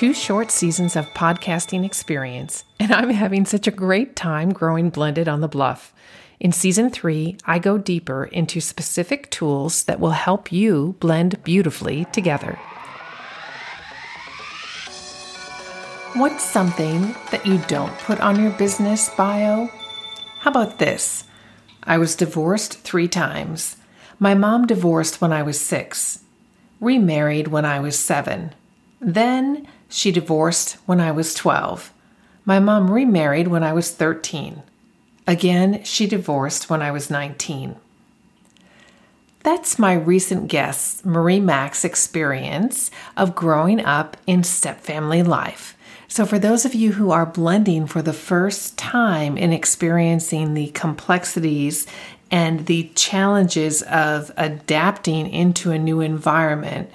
two short seasons of podcasting experience, and I'm having such a great time growing blended on the bluff. In season three, I go deeper into specific tools that will help you blend beautifully together. What's something that you don't put on your business bio? How about this? I was divorced three times. My mom divorced when I was six, remarried when I was seven. Then she divorced when I was 12. My mom remarried when I was 13. Again, she divorced when I was 19. That's my recent guest, Marie Mack's experience of growing up in stepfamily life. So, for those of you who are blending for the first time in experiencing the complexities and the challenges of adapting into a new environment,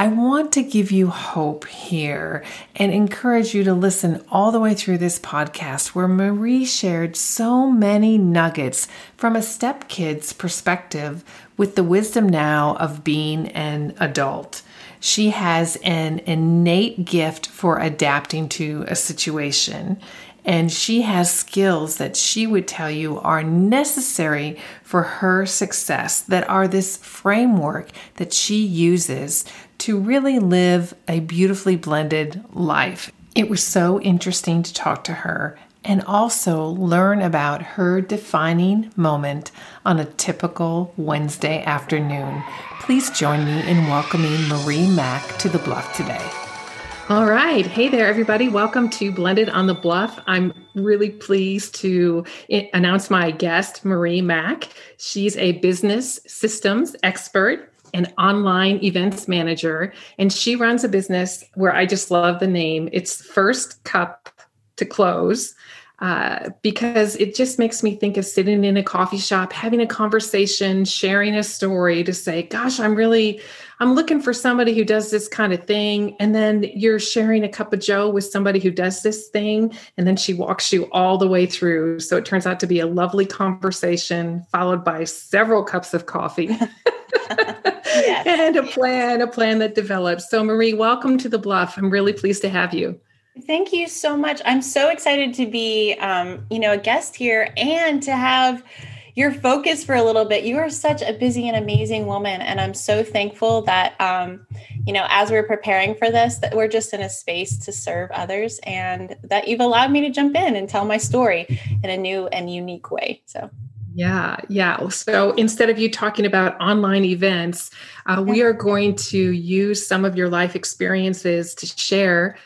I want to give you hope here and encourage you to listen all the way through this podcast where Marie shared so many nuggets from a stepkid's perspective with the wisdom now of being an adult. She has an innate gift for adapting to a situation and she has skills that she would tell you are necessary for her success, that are this framework that she uses to really live a beautifully blended life. It was so interesting to talk to her and also learn about her defining moment on a typical Wednesday afternoon. Please join me in welcoming Marie Mack to the Bluff today. All right. Hey there, everybody. Welcome to Blended on the Bluff. I'm really pleased to eh, announce my guest, Marie Mack. She's a business systems expert and online events manager, and she runs a business where I just love the name. It's First Cup to Close. Uh, because it just makes me think of sitting in a coffee shop, having a conversation, sharing a story to say, Gosh, I'm really, I'm looking for somebody who does this kind of thing. And then you're sharing a cup of Joe with somebody who does this thing. And then she walks you all the way through. So it turns out to be a lovely conversation, followed by several cups of coffee. yes. And a plan, a plan that develops. So, Marie, welcome to the Bluff. I'm really pleased to have you. Thank you so much. I'm so excited to be, um, you know, a guest here and to have your focus for a little bit. You are such a busy and amazing woman, and I'm so thankful that, um, you know, as we're preparing for this, that we're just in a space to serve others, and that you've allowed me to jump in and tell my story in a new and unique way. So. Yeah, yeah. So instead of you talking about online events, uh, we are going to use some of your life experiences to share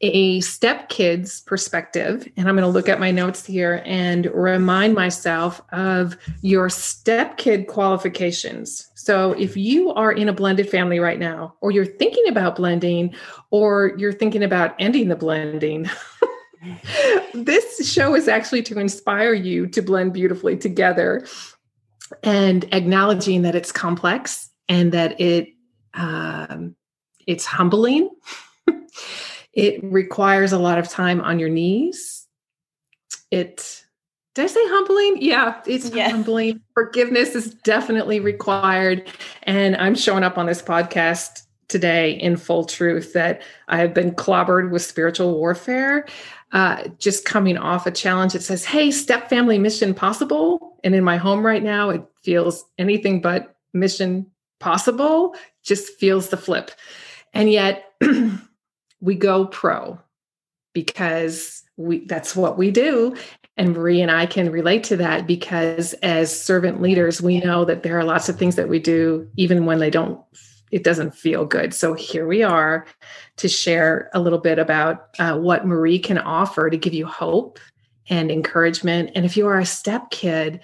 a stepkid's perspective, and I'm going to look at my notes here and remind myself of your stepkid qualifications. So, if you are in a blended family right now, or you're thinking about blending, or you're thinking about ending the blending, this show is actually to inspire you to blend beautifully together and acknowledging that it's complex and that it um, it's humbling it requires a lot of time on your knees. It did I say humbling? Yeah, it's yeah. humbling. Forgiveness is definitely required. And I'm showing up on this podcast today in full truth that I have been clobbered with spiritual warfare. Uh, just coming off a challenge that says, Hey, step family mission possible. And in my home right now, it feels anything but mission possible, just feels the flip. And yet, we go pro because we that's what we do. And Marie and I can relate to that because as servant leaders we know that there are lots of things that we do even when they don't it doesn't feel good. So here we are to share a little bit about uh, what Marie can offer to give you hope and encouragement. And if you are a step kid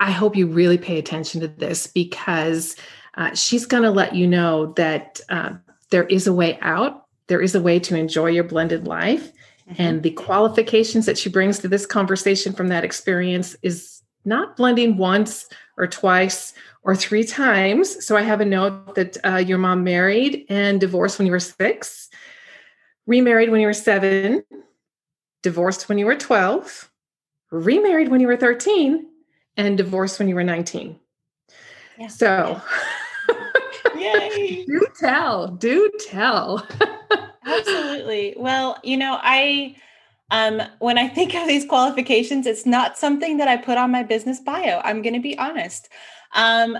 I, hope you really pay attention to this because uh, she's going to let you know that uh, there is a way out there is a way to enjoy your blended life. Mm-hmm. And the qualifications that she brings to this conversation from that experience is not blending once or twice or three times. So I have a note that uh, your mom married and divorced when you were six, remarried when you were seven, divorced when you were 12, remarried when you were 13, and divorced when you were 19. Yeah. So, Yay. do tell, do tell. Absolutely. Well, you know, I um, when I think of these qualifications, it's not something that I put on my business bio. I'm going to be honest. Um,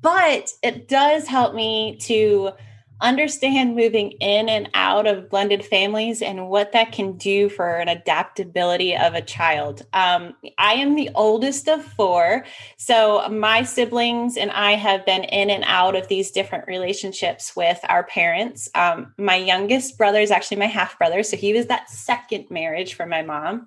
but it does help me to understand moving in and out of blended families and what that can do for an adaptability of a child. Um, I am the oldest of four. So my siblings and I have been in and out of these different relationships with our parents. Um, my youngest brother is actually my half brother. So he was that second marriage for my mom.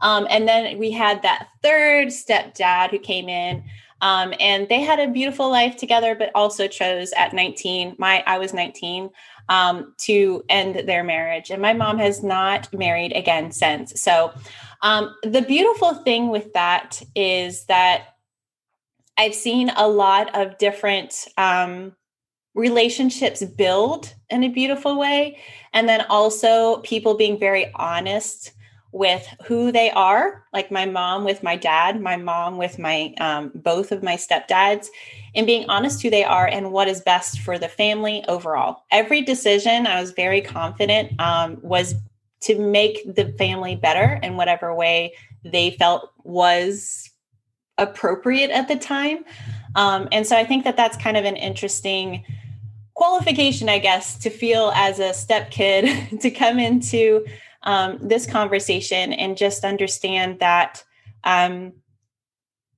Um, and then we had that third stepdad who came in. Um, and they had a beautiful life together, but also chose at 19, my I was 19, um, to end their marriage. And my mom has not married again since. So um, the beautiful thing with that is that I've seen a lot of different um, relationships build in a beautiful way. And then also people being very honest with who they are, like my mom with my dad, my mom with my um, both of my stepdads, and being honest who they are and what is best for the family overall. Every decision I was very confident um, was to make the family better in whatever way they felt was appropriate at the time. Um, and so I think that that's kind of an interesting qualification, I guess, to feel as a step kid to come into um, this conversation and just understand that um,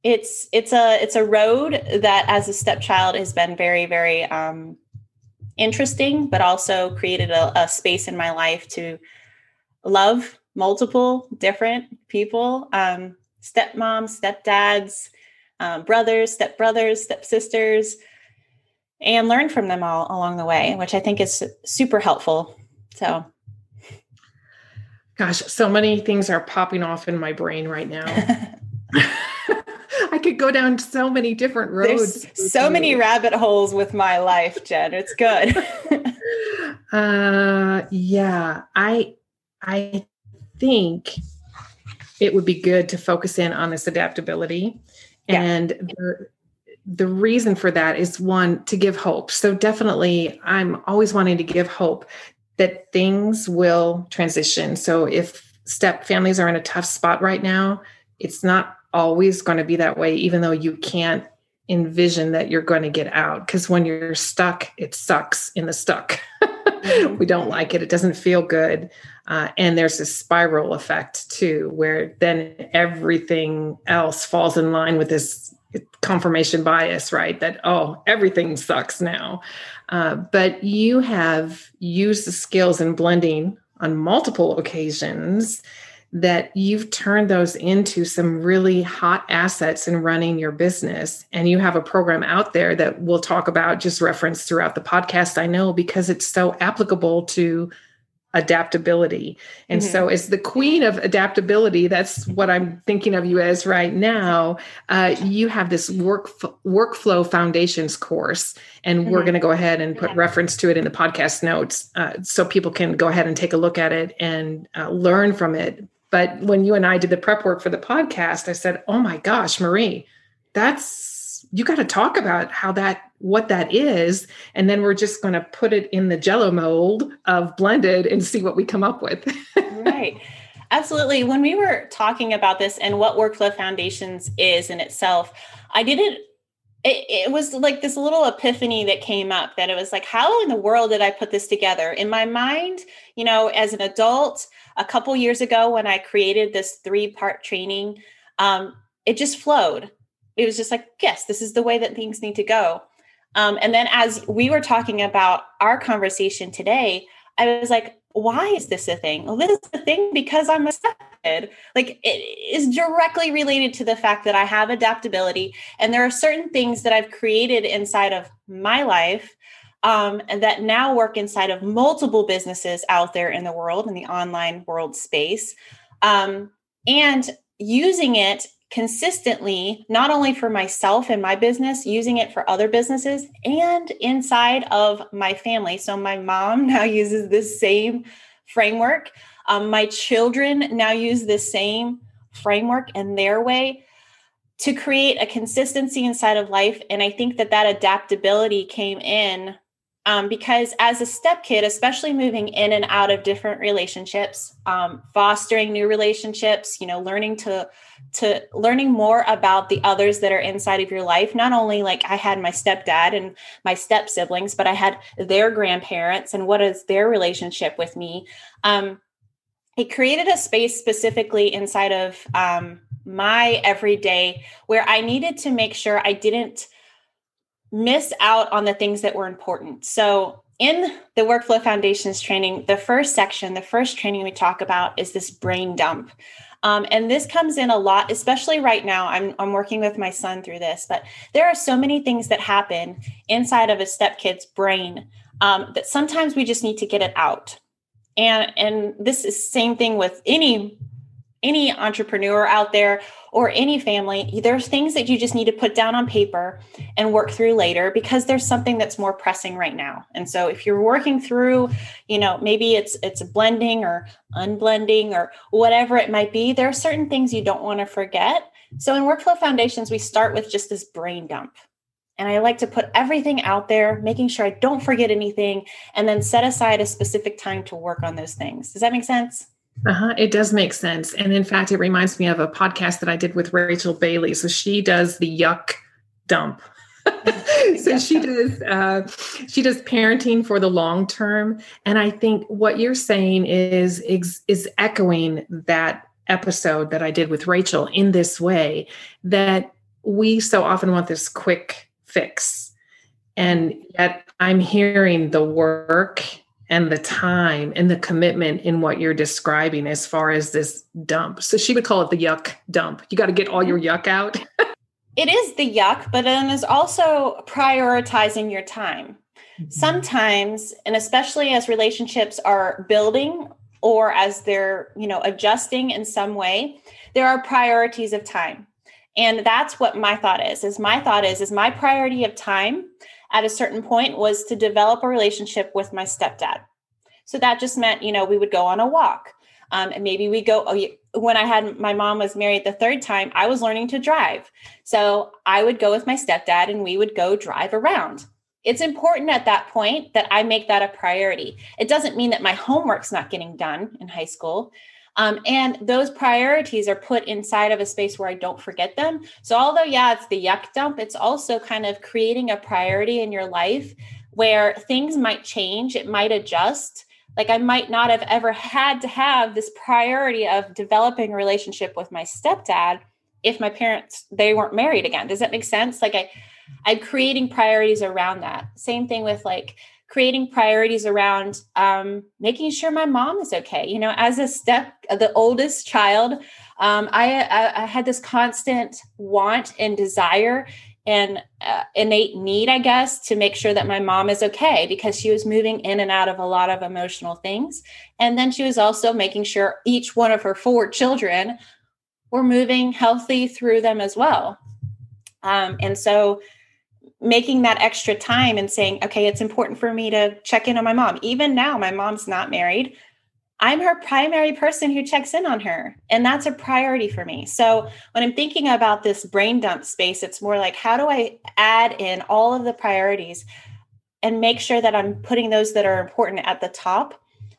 it's it's a it's a road that as a stepchild has been very very um, interesting, but also created a, a, space in my life to love multiple different people, um, stepmoms, stepdads, um, brothers, stepbrothers, stepsisters, and learn from them all along the way, which I think is super helpful. So Gosh, so many things are popping off in my brain right now. I could go down so many different roads. There's so many rabbit holes with my life, Jen. It's good. uh yeah, I I think it would be good to focus in on this adaptability. Yeah. And the, the reason for that is one to give hope. So definitely I'm always wanting to give hope that things will transition. So if step families are in a tough spot right now, it's not always going to be that way, even though you can't envision that you're going to get out. Because when you're stuck, it sucks in the stuck. Mm-hmm. we don't like it. It doesn't feel good. Uh, and there's a spiral effect too, where then everything else falls in line with this confirmation bias, right? That, oh, everything sucks now. Uh, but you have used the skills in blending on multiple occasions that you've turned those into some really hot assets in running your business. And you have a program out there that we'll talk about, just reference throughout the podcast, I know, because it's so applicable to adaptability. And mm-hmm. so, as the queen of adaptability, that's what I'm thinking of you as right now. Uh, you have this work workflow foundations course, and mm-hmm. we're going to go ahead and put yeah. reference to it in the podcast notes, uh, so people can go ahead and take a look at it and uh, learn from it. But when you and I did the prep work for the podcast, I said, "Oh my gosh, Marie, that's." You got to talk about how that what that is and then we're just going to put it in the jello mold of blended and see what we come up with. Right. Absolutely. When we were talking about this and what workflow foundations is in itself i didn't it, it, was like this little epiphany that came up that it was like how in the world did i put this together? In my mind you know as an adult a couple years ago when i created this three part training um, it just flowed. It was just like yes this is the way that things need to go um, and then as we were talking about our conversation today, I was like, why is this a thing? Well, this is a thing because I'm a kid. Like it is directly related to the fact that I have adaptability. And there are certain things that I've created inside of my life um, and that now work inside of multiple businesses out there in the world, in the online world space. Um, and using it consistently, not only for myself and my business, using it for other businesses and inside of my family. So my mom now uses this same framework. Um, my children now use the same framework in their way to create a consistency inside of life. And I think that that adaptability came in Um, because as a step kid, especially moving in and out of different relationships, um, fostering new relationships, you know, learning to to learning more about the others that are inside of your life. Not only like I had my stepdad and my step siblings, but I had their grandparents and what is their relationship with me. Um, it created a space specifically inside of um, my everyday where I needed to make sure I didn't miss out on the things that were important. So, in the Workflow Foundations training, the first section, the first training we talk about is this brain dump. Um, and this comes in a lot, especially right now. I'm, I'm working with my son through this, but there are so many things that happen inside of a step kid's brain um, that sometimes we just need to get it out. And, and this is same thing with any any entrepreneur out there or any family, there's things that you just need to put down on paper and work through later because there's something that's more pressing right now. And so if you're working through, you know, maybe it's it's blending or unblending or whatever it might be, there are certain things you don't want to forget. So in Workflow Foundations, we start with just this brain dump. And I like to put everything out there, making sure I don't forget anything, and then set aside a specific time to work on those things. Does that make sense? Uh-huh. It does make sense. And in fact, it reminds me of a podcast that I did with Rachel Bailey. So she does the yuck dump. so she does uh, she does parenting for the long term and i think what you're saying is is, is echoing that episode that i did with rachel in this way that we so often want this quick fix and yet i'm hearing the work and the time and the commitment in what you're describing as far as this dump. So she would call it the yuck dump. You got to get all your yuck out. it is the yuck, but then is also prioritizing your time. Mm-hmm. Sometimes, and especially as relationships are building or as they're, you know, adjusting in some way, there are priorities of time. And that's what my thought is. Is my thought is is my priority of time at a certain point was to develop a relationship with my stepdad. So that just meant, you know, we would go on a walk. Um, and maybe we go, oh, when I had my mom was married the third time, I was learning to drive. So I would go with my stepdad and we would go drive around. It's important at that point that I make that a priority. It doesn't mean that my homework's not getting done in high school. Um, and those priorities are put inside of a space where I don't forget them. So, although, yeah, it's the yuck dump, it's also kind of creating a priority in your life where things might change, it might adjust. Like, I might not have ever had to have this priority of developing a relationship with my stepdad if my parents they weren't married again does that make sense like i i'm creating priorities around that same thing with like creating priorities around um, making sure my mom is okay. You know, as a step, the oldest child, um, I, I, I, had this constant want and desire and uh, innate need, I guess, to make sure that my mom is okay because she was moving in and out of a lot of emotional things. And then she was also making sure each one of her four children were moving healthy through them as well. Um, and so making that extra time and saying, okay, it's important for me to check in on my mom. Even now, my mom's not married. I'm her primary person who checks in on her. And that's a priority for me. So when I'm thinking about this brain dump space, it's more like, how do I add in all of the priorities and make sure that I'm putting those that are important at the top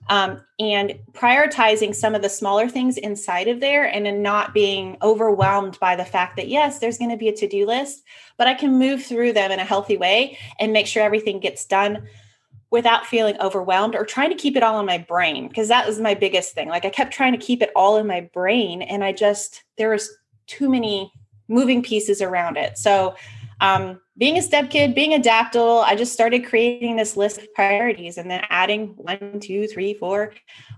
um, and prioritizing some of the smaller things inside of there and then not being overwhelmed by the fact that yes there's going to be a to-do list but i can move through them in a healthy way and make sure everything gets done without feeling overwhelmed or trying to keep it all in my brain because that was my biggest thing. Like i kept trying to keep it all in my brain and i just there was too many moving pieces around it. So um, being a step kid, being adaptable, I just started creating this list of priorities and then adding one, two, three, four,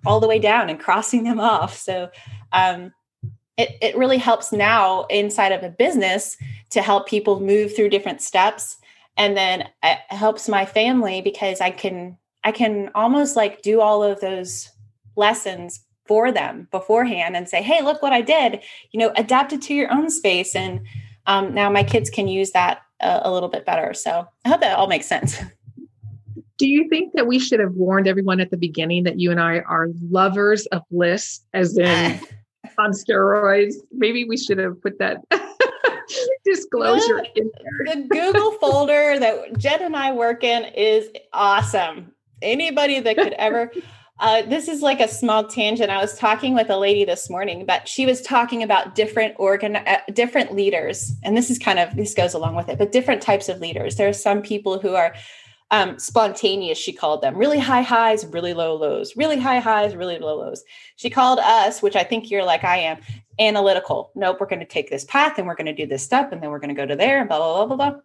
all the way down and crossing them off. So um, it, it really helps now inside of a business to help people move through different steps. And then it helps my family because I can I can almost like do all of those lessons for them beforehand and say, hey, look what I did. You know, adapt it to your own space and um, now my kids can use that a, a little bit better. So I hope that all makes sense. Do you think that we should have warned everyone at the beginning that you and I are lovers of bliss, as in on steroids? Maybe we should have put that Disclosure. The, the Google folder that Jen and I work in is awesome. Anybody that could ever. Uh, this is like a small tangent. I was talking with a lady this morning, but she was talking about different organ, uh, different leaders, and this is kind of this goes along with it. But different types of leaders. There are some people who are um, spontaneous. She called them really high highs, really low lows, really high highs, really low lows. She called us, which I think you're like I am, analytical. Nope, we're going to take this path and we're going to do this step and then we're going to go to there and blah, blah, blah, blah, blah.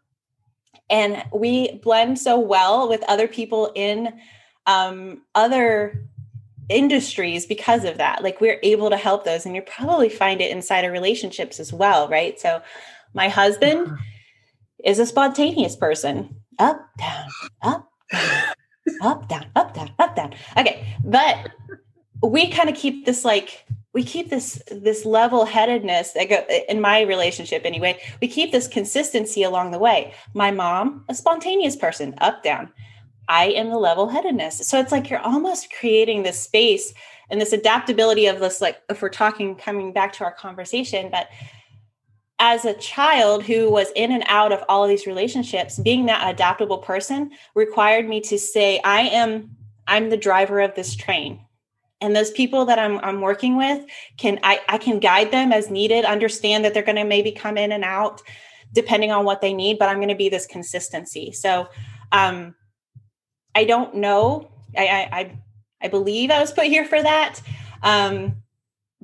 And we blend so well with other people in um, other industries because of that. Like we're able to help those. And you probably find it inside of relationships as well, right? So my husband uh-huh. is a spontaneous person. Up, down, up, down, up, down, up, down, up, down. Okay. But we kind of keep this like we keep this this level headedness that go in my relationship anyway we keep this consistency along the way my mom a spontaneous person up down i am the level headedness so it's like you're almost creating this space and this adaptability of this like if we're talking coming back to our conversation but as a child who was in and out of all of these relationships being that adaptable person required me to say i am i'm the driver of this train. And those people that I'm, I'm working with can I, I can guide them as needed understand that they're going to maybe come in and out depending on what they need but i'm going to be this consistency. So um, i don't know I, I i believe i was put here for that um,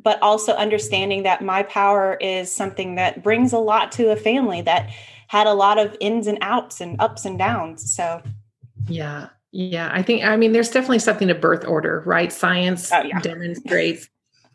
but also understanding that my power is something that brings a lot to a family that had a lot of ins and outs and ups and downs so yeah yeah, I think, I mean, there's definitely something to birth order, right? Science oh, yeah. demonstrates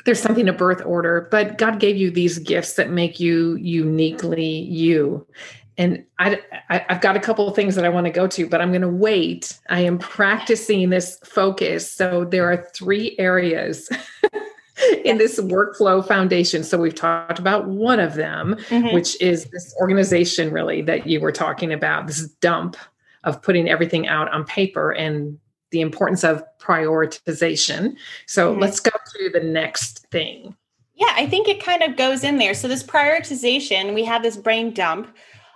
there's something to birth order, but God gave you these gifts that make you uniquely you. And I, I, have got a couple of things that I want to go to, but I'm going to wait. I am practicing this focus. So there are three areas in this workflow foundation. So we've talked about one of them, mm-hmm. which is this organization, really, that you were talking about, this dump of putting everything out on paper and the importance of prioritization. So mm-hmm. let's go to the next thing. Yeah, I think it kind of goes in there. So this prioritization, we have this brain dump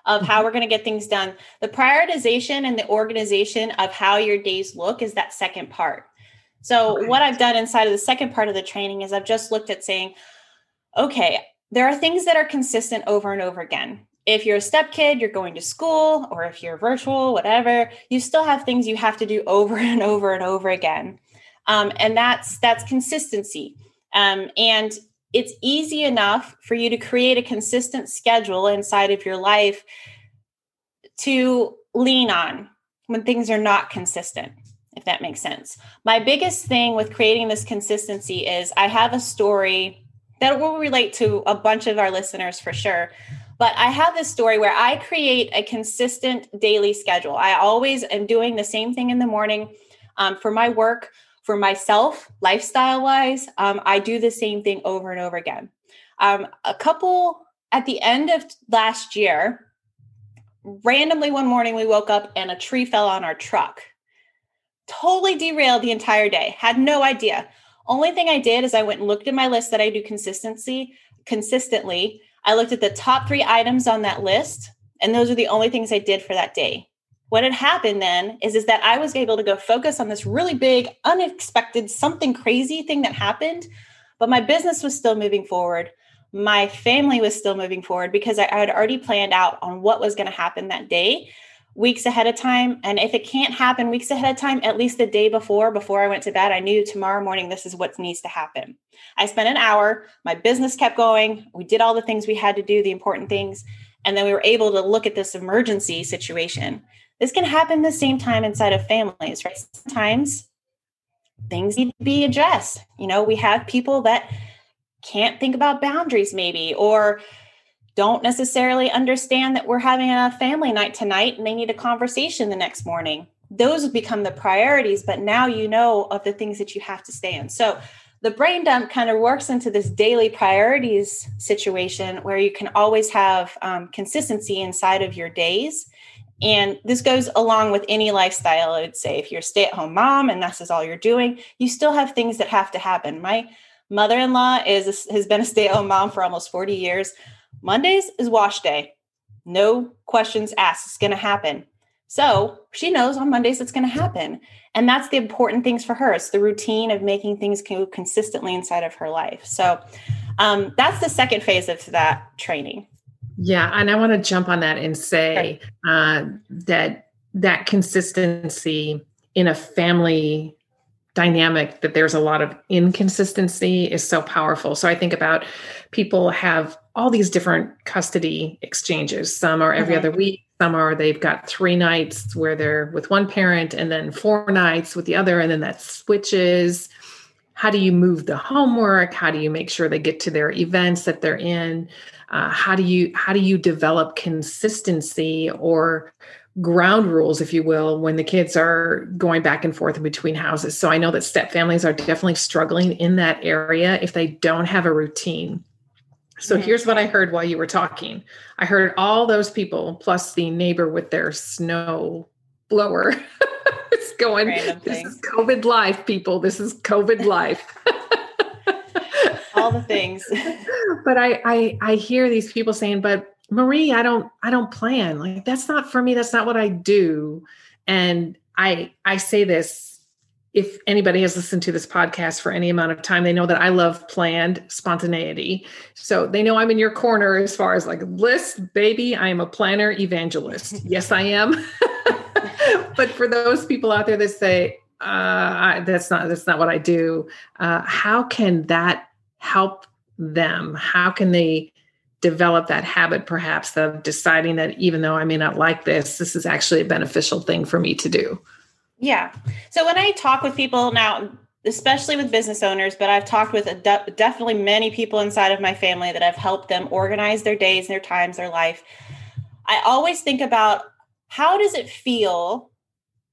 of how mm-hmm. we're going to get things done. The prioritization and the organization of how your days look is that second part. So okay. what I've done inside of the second part of the training is I've just looked at saying, okay, there are things that are consistent over and over again if you're a step kid, you're going to school, or if you're virtual, whatever, you still have things you have to do over and over and over again. Um, and that's that's consistency. Um, and it's easy enough for you to create a consistent schedule inside of your life to lean on when things are not consistent, if that makes sense. My biggest thing with creating this consistency is I have a story that will relate to a bunch of our listeners for sure. But I have this story where I create a consistent daily schedule. I always am doing the same thing in the morning um, for my work, for myself, lifestyle wise. Um, I do the same thing over and over again. Um, a couple at the end of last year, randomly one morning we woke up and a tree fell on our truck. Totally derailed the entire day. Had no idea. Only thing I did is I went and looked at my list that I do consistency consistently I looked at the top three items on that list, and those are the only things I did for that day. What had happened then is, is that I was able to go focus on this really big, unexpected, something crazy thing that happened, but my business was still moving forward. My family was still moving forward because I, I had already planned out on what was going to happen that day weeks ahead of time. And if it can't happen weeks ahead of time, at least the day before, before I went to bed, I knew tomorrow morning this is what needs to happen. I spent an hour, my business kept going. We did all the things we had to do, the important things. And then we were able to look at this emergency situation. This can happen the same time inside of families, right? Sometimes things need to be addressed. You know, we have people that can't think about boundaries, maybe, or don't necessarily understand that we're having a family night tonight and they need a conversation the next morning. Those become the priorities, but now you know of the things that you have to stay in. So the brain dump kind of works into this daily priorities situation where you can always have um, consistency inside of your days. And this goes along with any lifestyle. I would say if you're a stay at home mom and this is all you're doing, you still have things that have to happen. My mother in law is has been a stay at home mom for almost 40 years Mondays is wash day. No questions asked. It's going to happen. So she knows on Mondays it's going to happen. And that's the important things for her. It's the routine of making things go consistently inside of her life. So um, that's the second phase of that training. Yeah. And I want to jump on that and say uh, that that consistency in a family dynamic that there's a lot of inconsistency is so powerful. So I think about people have all these different custody exchanges. Some are every mm-hmm. other week, some are they've got three nights where they're with one parent and then four nights with the other, and then that switches. How do you move the homework? How do you make sure they get to their events that they're in? Uh, how do you how do you develop consistency or ground rules, if you will, when the kids are going back and forth in between houses. So I know that step families are definitely struggling in that area if they don't have a routine. So mm-hmm. here's what I heard while you were talking. I heard all those people plus the neighbor with their snow blower. going, this is COVID life, people. This is COVID life. all the things. but I, I I hear these people saying, but Marie, I don't I don't plan. Like that's not for me. That's not what I do. And I I say this if anybody has listened to this podcast for any amount of time, they know that I love planned spontaneity. So they know I'm in your corner as far as like list, baby, I am a planner evangelist. yes, I am. but for those people out there that say, uh, I, that's not that's not what I do, uh, how can that help them? How can they develop that habit perhaps of deciding that even though I may not like this, this is actually a beneficial thing for me to do? Yeah. So when I talk with people now, especially with business owners, but I've talked with de- definitely many people inside of my family that I've helped them organize their days, their times, their life. I always think about how does it feel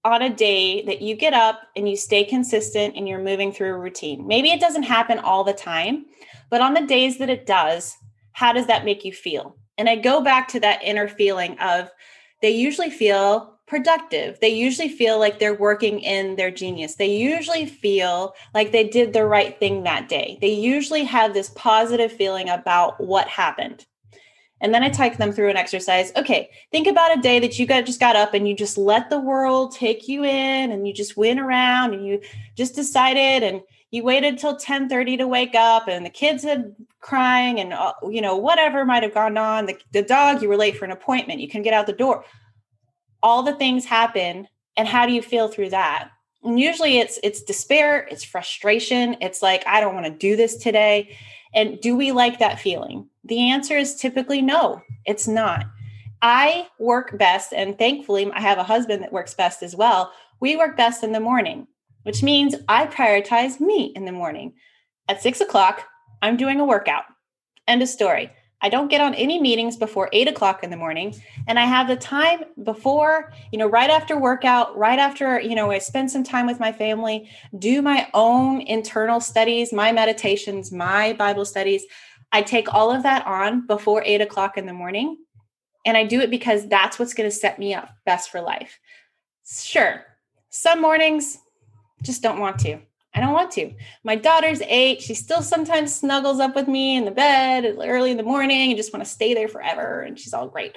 on a day that you get up and you stay consistent and you're moving through a routine. Maybe it doesn't happen all the time, but on the days that it does, how does that make you feel? And I go back to that inner feeling of they usually feel productive. They usually feel like they're working in their genius. They usually feel like they did the right thing that day. They usually have this positive feeling about what happened. And then I take them through an exercise. Okay, think about a day that you got just got up and you just let the world take you in and you just went around and you just decided and you waited till 10:30 to wake up and the kids had crying and uh, you know whatever might have gone on. The, the dog you were late for an appointment. You can get out the door. All the things happen. And how do you feel through that? And usually it's it's despair it's frustration. It's like i don't want to do this today and do we like that feeling the answer is typically no it's not i work best and thankfully i have a husband that works best as well we work best in the morning which means I prioritize me in the morning. At six o'clock, I'm doing a workout. End of story. I don't get on any meetings before eight o'clock in the morning. And I have the time before, you know, right after workout, right after, you know, I spend some time with my family, do my own internal studies, my meditations, my Bible studies. I take all of that on before eight o'clock in the morning. And I do it because that's what's going to set me up best for life. Sure, some mornings just don't want to. I don't want to. My daughter's eight. She still sometimes snuggles up with me in the bed early in the morning and just want to stay there forever. And she's all great.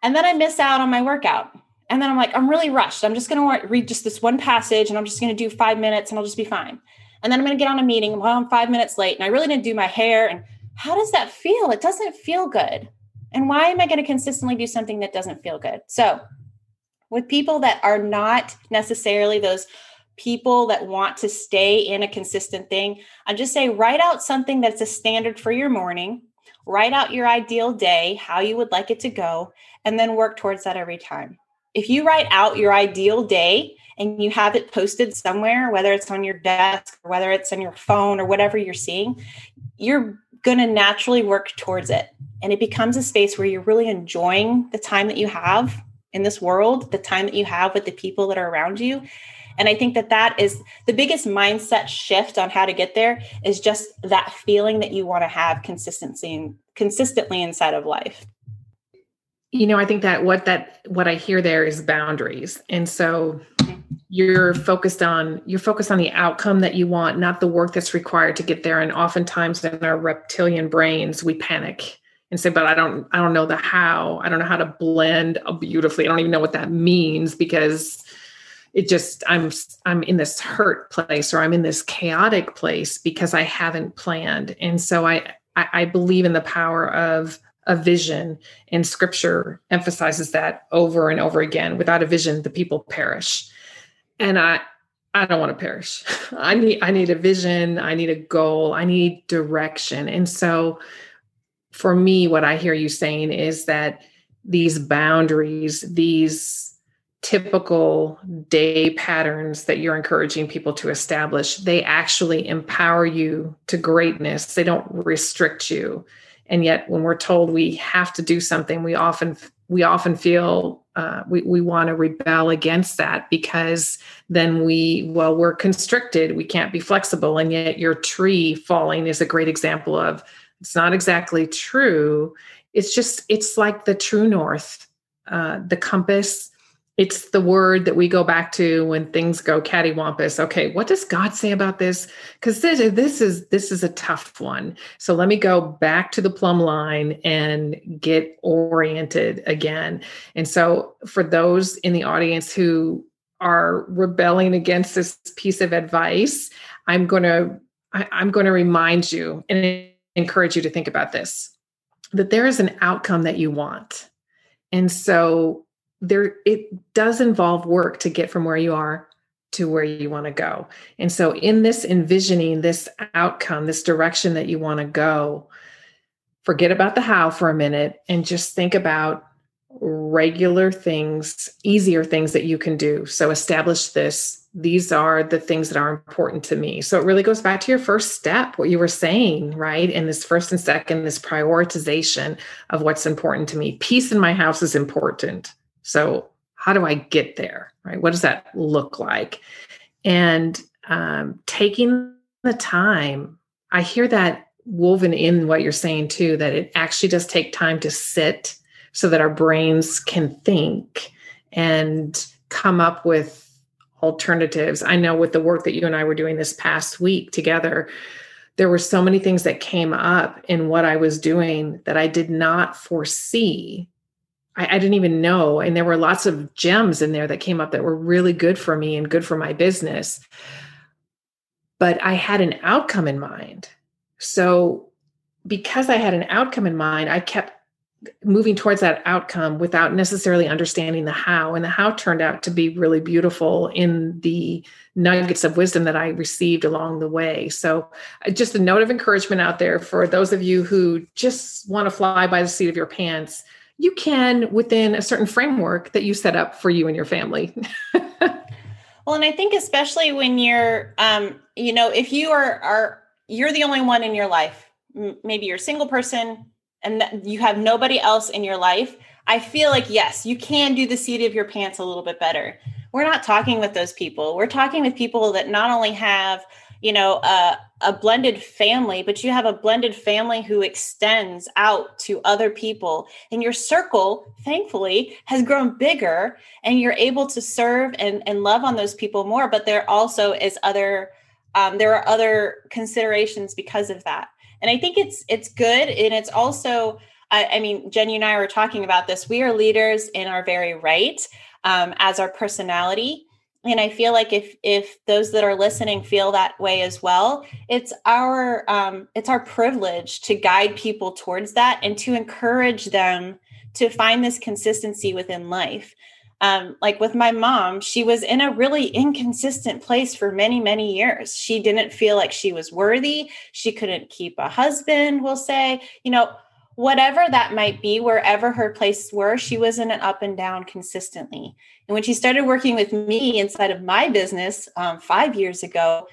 And then I miss out on my workout. And then I'm like, I'm really rushed. I'm just going to read just this one passage and I'm just going to do five minutes and I'll just be fine. And then I'm going to get on a meeting while I'm five minutes late and I really didn't do my hair. And how does that feel? It doesn't feel good. And why am I going to consistently do something that doesn't feel good? So, with people that are not necessarily those people that want to stay in a consistent thing, I just say write out something that's a standard for your morning, write out your ideal day, how you would like it to go, and then work towards that every time. If you write out your ideal day and you have it posted somewhere, whether it's on your desk, or whether it's on your phone or whatever you're seeing, you're going to naturally work towards it. And it becomes a space where you're really enjoying the time that you have in this world, the time that you have with the people that are around you. And I think that that is the biggest mindset shift on how to get there is just that feeling that you want to have consistency consistently inside of life. You know, I think that what that what I hear there is boundaries. And so you're focused on you're focused on the outcome that you want, not the work that's required to get there. And oftentimes in our reptilian brains, we panic and say, but I don't, I don't know the how. I don't know how to blend beautifully. I don't even know what that means because it just I'm I'm in this hurt place or I'm in this chaotic place because I haven't planned. And so I I, believe in the power of a vision. And scripture emphasizes that over and over again. Without a vision the people perish. And i i don't want to perish. I need i need a vision. I need a goal. I need direction. And so for me what i hear you saying is that these boundaries these typical day patterns that you're encouraging people to establish they actually empower you to greatness. They don't restrict you. And yet when we're told we have to do something we often we often feel uh, we, we want to rebel against that because then we well we're constricted. We can't be flexible. And yet your tree falling is a great example of it's not exactly true. It's just it's like the true north uh, the compass it's the word that we go back to when things go cattywampus. Okay, what does God say about this? Because this, this is this is a tough one. So let me go back to the plumb line and get oriented again. And so for those in the audience who are rebelling against this piece of advice, I'm going to I'm going to remind you and encourage you to think about this that there is an outcome that you want. And so there it does involve work to get from where you are to where you want to go. And so in this envisioning this outcome, this direction that you want to go, forget about the how for a minute and just think about regular things, easier things that you can do. So establish this. These are the things that are important to me. So it really goes back to your first step, what you were saying, right? And this first and second, this prioritization of what's important to me. Peace in my house is important. So, how do I get there? Right? What does that look like? And um, taking the time, I hear that woven in what you're saying too, that it actually does take time to sit so that our brains can think and come up with alternatives. I know with the work that you and I were doing this past week together, there were so many things that came up in what I was doing that I did not foresee I, I didn't even know. And there were lots of gems in there that came up that were really good for me and good for my business. But I had an outcome in mind. So because I had an outcome in mind, I kept moving towards that outcome without necessarily understanding the how. And the how turned out to be really beautiful in the nuggets of wisdom that I received along the way. So, uh, just a note of encouragement out there for those of you who just want to fly by the seat of your pants you can within a certain framework that you set up for you and your family. well, and I think especially when you're, um, you know, if you are are you're the only one in your life, maybe you're a single person and you have nobody else in your life. I feel like yes, you can do the seat of your pants a little bit better. We're not talking with those people. We're talking with people that not only have you know a, a blended family but you have a blended family who extends out to other people. And your circle thankfully has grown bigger and you're able to serve and, and love on those people more but there also is other um, there are other considerations because of that. And i think it's it's good. And it's also I, I mean jen you and i were talking about this. We are leaders in our very right um, as our personality and i feel like if if those that are listening feel that way as well it's our um, it's our privilege to guide people towards that and to encourage them to find this consistency within life. Um, like with my mom she was in a really inconsistent place for many many years. She didn't feel like she was worthy. She couldn't keep a husband we'll say. You know whatever that might be, wherever her places were, she was in an up and down consistently. And when she started working with me inside of my business um, five years ago,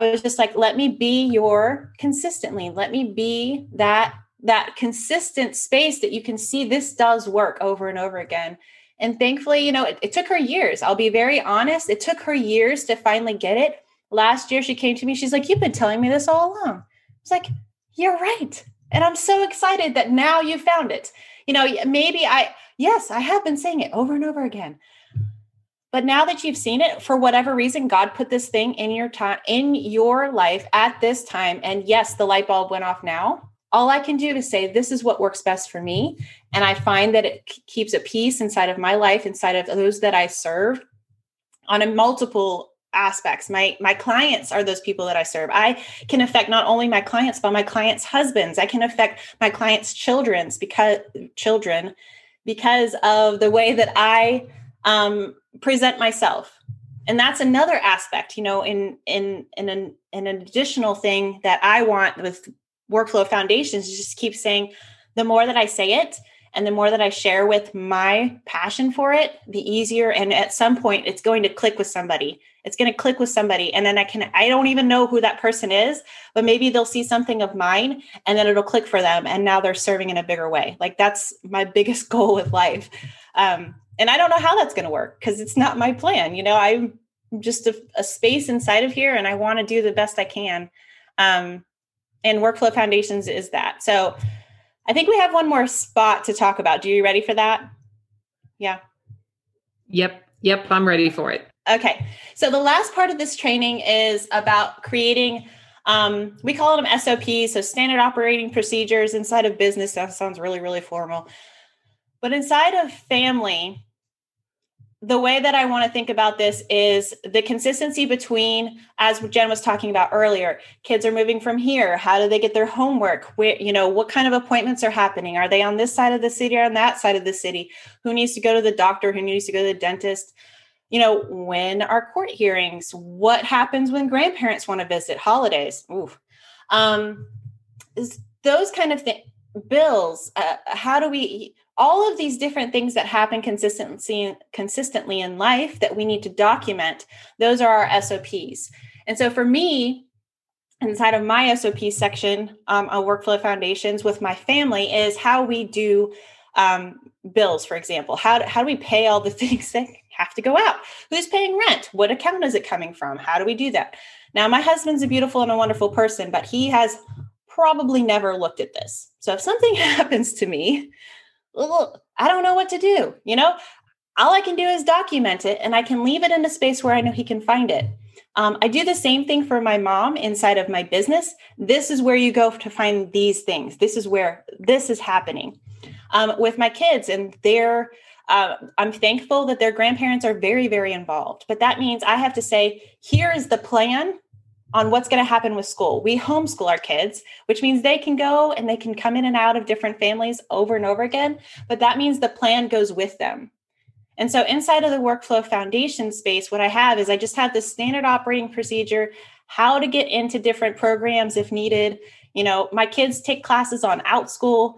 I was just like, let me be your consistently. Let me be that that consistent space that you can see this does work over and over again. And thankfully, you know, it, it took her years. I'll be very honest. It took her years to finally get it. Last year, she came to me. She's like, "You've been telling me this all along." I was like, "You're right." And I'm so excited that now you found it. You know, maybe I, yes, I have been saying it over and over again. But now that you've seen it, for whatever reason, God put this thing in your time, in your life at this time. And yes, the light bulb went off now. all I can do is say, this is what works best for me. And I find that it keeps a peace inside of my life, inside of those that I serve on a multiple aspects my my clients are those people that i serve i can affect not only my clients but my clients husbands i can affect my clients children's because children because of the way that i um, present myself and that's another aspect you know in in in an, an additional thing that i want with workflow foundations is just keep saying the more that i say it and the more that I share with my passion for it, the easier. And at some point, it's going to click with somebody. It's going to click with somebody. And then I can, I don't even know who that person is, but maybe they'll see something of mine and then it'll click for them. And now they're serving in a bigger way. Like that's my biggest goal with life. Um, and I don't know how that's going to work because it's not my plan. You know, I'm just a, a space inside of here and I want to do the best I can. Um, and Workflow Foundations is that. So, I think we have one more spot to talk about. Do you ready for that? Yeah. Yep. Yep. I'm ready for it. Okay. So the last part of this training is about creating, um, we call them SOPs, so standard operating procedures inside of business. That sounds really, really formal. But inside of family, the way that I want to think about this is the consistency between, as Jen was talking about earlier, kids are moving from here. How do they get their homework? Where, you know, what kind of appointments are happening? Are they on this side of the city or on that side of the city? Who needs to go to the doctor? Who needs to go to the dentist? You know, when are court hearings? What happens when grandparents want to visit? Holidays. Oof. Um, those kind of things. Bills. Uh, how do we? all of these different things that happen consistently consistently in life that we need to document those are our sops and so for me inside of my sop section um, on workflow foundations with my family is how we do um, bills for example how do, how do we pay all the things that have to go out who's paying rent what account is it coming from how do we do that now my husband's a beautiful and a wonderful person but he has probably never looked at this so if something happens to me I don't know what to do. You know, all I can do is document it and I can leave it in a space where I know he can find it. Um, I do the same thing for my mom inside of my business. This is where you go to find these things. This is where this is happening. Um, with my kids and their, uh, I'm thankful that their grandparents are very, very involved. But that means I have to say, here is the plan on what's going to happen with school. We homeschool our kids, which means they can go and they can come in and out of different families over and over again, but that means the plan goes with them. And so inside of the workflow foundation space, what I have is I just have the standard operating procedure, how to get into different programs if needed. You know, my kids take classes on Outschool.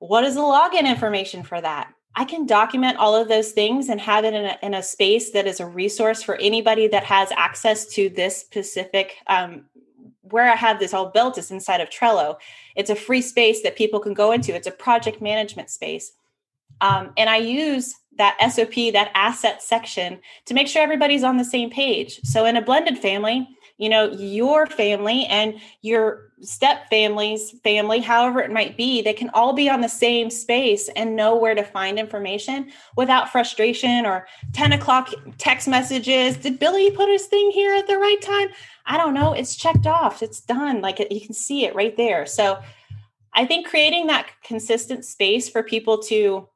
What is the login information for that? I can document all of those things and have it in a, in a space that is a resource for anybody that has access to this specific um, where I have this all built is inside of Trello. It's a free space that people can go into. It's a project management space. Um, and I use that SOP, that asset section to make sure everybody's on the same page. So in a blended family, you know, your family and your step families, family, however it might be, they can all be on the same space and know where to find information without frustration or 10 o'clock text messages. Did Billy put his thing here at the right time? I don't know. It's checked off, it's done. Like you can see it right there. So I think creating that consistent space for people to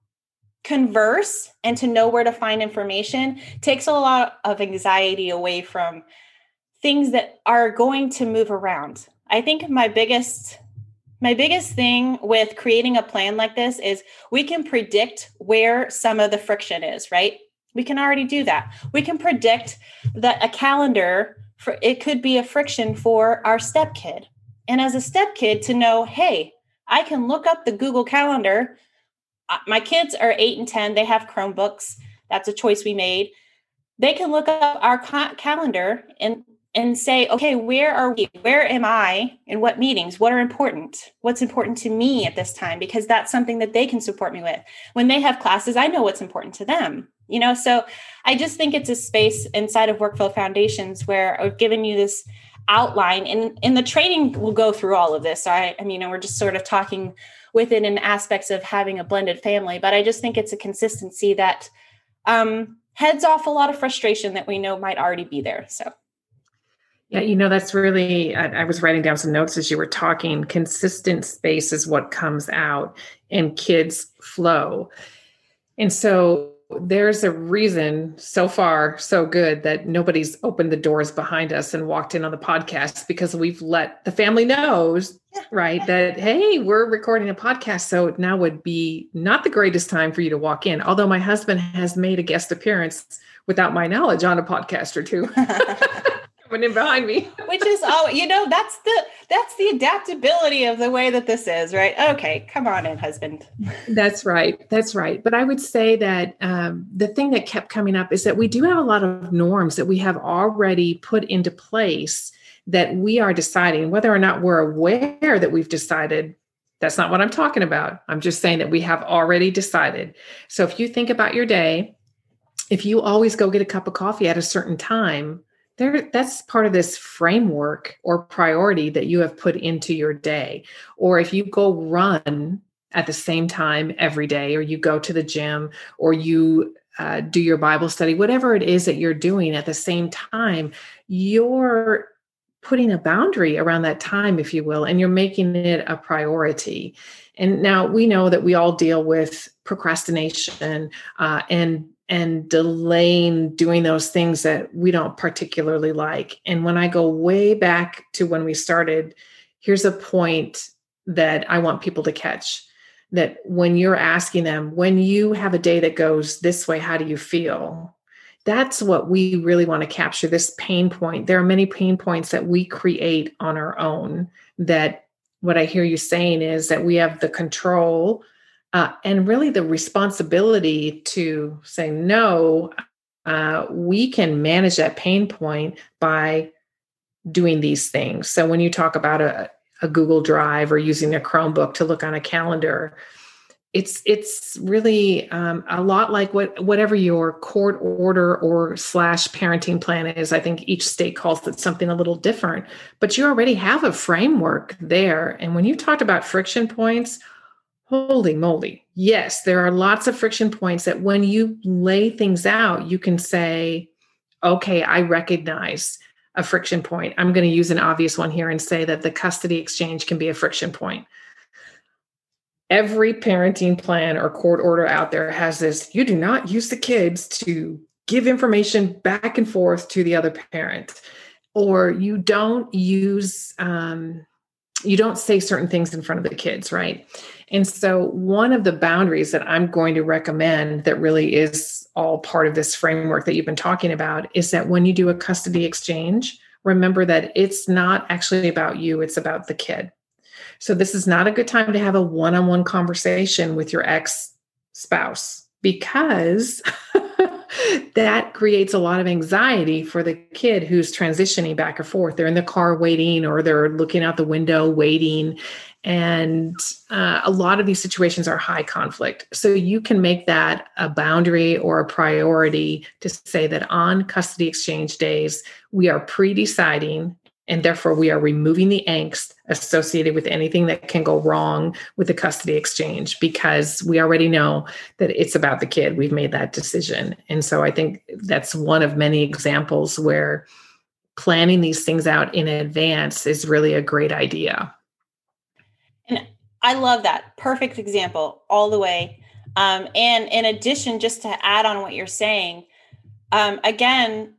converse and to know where to find information takes a lot of anxiety away from things that are going to move around. I think my biggest my biggest thing with creating a plan like this is we can predict where some of the friction is, right? We can already do that. We can predict that a calendar for it could be a friction for our step kid. And as a step kid to know, hey, I can look up the Google Calendar. Uh, my kids are 8 and 10, they have Chromebooks. That's a choice we made. They can look up our ca- calendar and and say, okay, where are we? Where am I? And what meetings? What are important? What's important to me at this time? Because that's something that they can support me with. When they have classes, I know what's important to them. You know, so I just think it's a space inside of Workflow Foundations where I've given you this outline, and in the training, we'll go through all of this. I, I mean, we're just sort of talking within in aspects of having a blended family, but I just think it's a consistency that um, heads off a lot of frustration that we know might already be there. So. Yeah, you know, that's really, I, I, was writing down some notes as you were talking. Consistent space is what comes out, and kids flow. And so there's a reason so far so good that nobody's opened the doors behind us and walked in on the podcast because we've let the family knows right that hey we're recording a podcast so now would be not the greatest time for you to walk in although my husband has made a guest appearance without my knowledge on a podcast or two coming in behind me. Which is all you know, that's the that's the adaptability of the way that this is, right? Okay, come on in, husband. That's right. That's right. But I would say that um, the thing that kept coming up is that we do have a lot of norms that we have already put into place that we are deciding whether or not we're aware that we've decided that's not what I'm talking about. I'm just saying that we have already decided. So if you think about your day, if you always go get a cup of coffee at a certain time, there that's part of this framework or priority that you have put into your day. Or if you go run at the same time every day or you go to the gym or you uh, do your bible study whatever it is that you're doing at the same time you're putting a boundary around that time if you will and you're making it a priority. And now we know that we all deal with procrastination uh, and and delaying doing those things that we don't particularly like. And when I go way back to when we started, here's a point that I want people to catch that when you're asking them, when you have a day that goes this way, how do you feel? That's what we really want to capture this pain point. There are many pain points that we create on our own that what I hear you saying is that we have the control uh, and really the responsibility to say no uh, we can manage that pain point by doing these things. So when you talk about a, a google drive or using a chromebook to look on a calendar it's it's really um, a lot like what whatever your court order or slash parenting plan is. I think each state calls it something a little different but you already have a framework there. And when you talked about friction points Holy moly. Yes, there are lots of friction points that when you lay things out, you can say, okay, I recognize a friction point. I'm going to use an obvious one here and say that the custody exchange can be a friction point. Every parenting plan or court order out there has this you do not use the kids to give information back and forth to the other parent, or you don't use, um, you don't say certain things in front of the kids, right? And so, one of the boundaries that I'm going to recommend that really is all part of this framework that you've been talking about is that when you do a custody exchange, remember that it's not actually about you, it's about the kid. So, this is not a good time to have a one on one conversation with your ex spouse because that creates a lot of anxiety for the kid who's transitioning back and forth. They're in the car waiting or they're looking out the window waiting. And uh, a lot of these situations are high conflict. So you can make that a boundary or a priority to say that on custody exchange days, we are pre deciding and therefore we are removing the angst associated with anything that can go wrong with the custody exchange because we already know that it's about the kid. We've made that decision. And so I think that's one of many examples where planning these things out in advance is really a great idea. I love that. Perfect example all the way. Um, and in addition, just to add on what you're saying, um, again,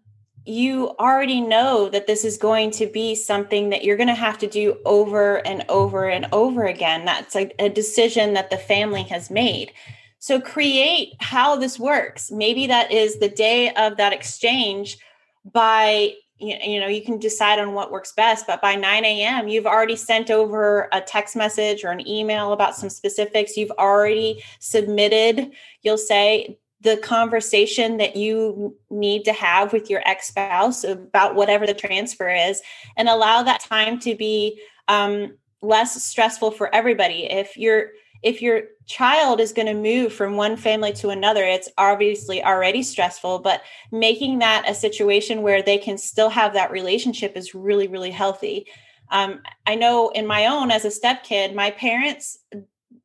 you already know that this is going to be something that you're going to have to do over and over and over again. That's a, a decision that the family has made. So create how this works. Maybe that is the day of that exchange by you know you can decide on what works best but by 9 a.m you've already sent over a text message or an email about some specifics. You've already submitted you'll say the conversation that you need to have with your ex-spouse about whatever the transfer is and allow that time to be um, less stressful for everybody. If you're if your child is going to move from one family to another, it's obviously already stressful, but making that a situation where they can still have that relationship is really, really healthy. Um, I know in my own as a step kid, my parents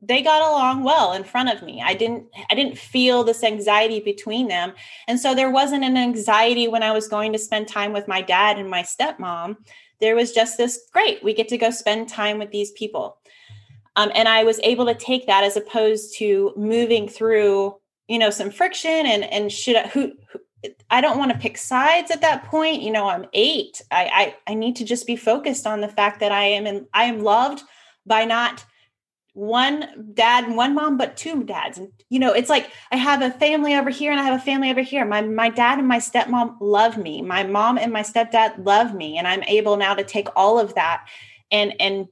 they got along well in front of me. I didn't i didn't feel this anxiety between them. And so there wasn't an anxiety when i was going to spend time with my dad and my stepmom. There was just this great we get to go spend time with these people um, and i was able to take that as opposed to moving through you know some friction and and should I, who, who I don't want to pick sides at that point. You know, I'm eight. I, I I need to just be focused on the fact that I am in I am loved by not one dad and one mom, but two dads. And you know, it's like I have a family over here and I have a family over here. My my dad and my stepmom love me. My mom and my stepdad love me, and I'm able now to take all of that and and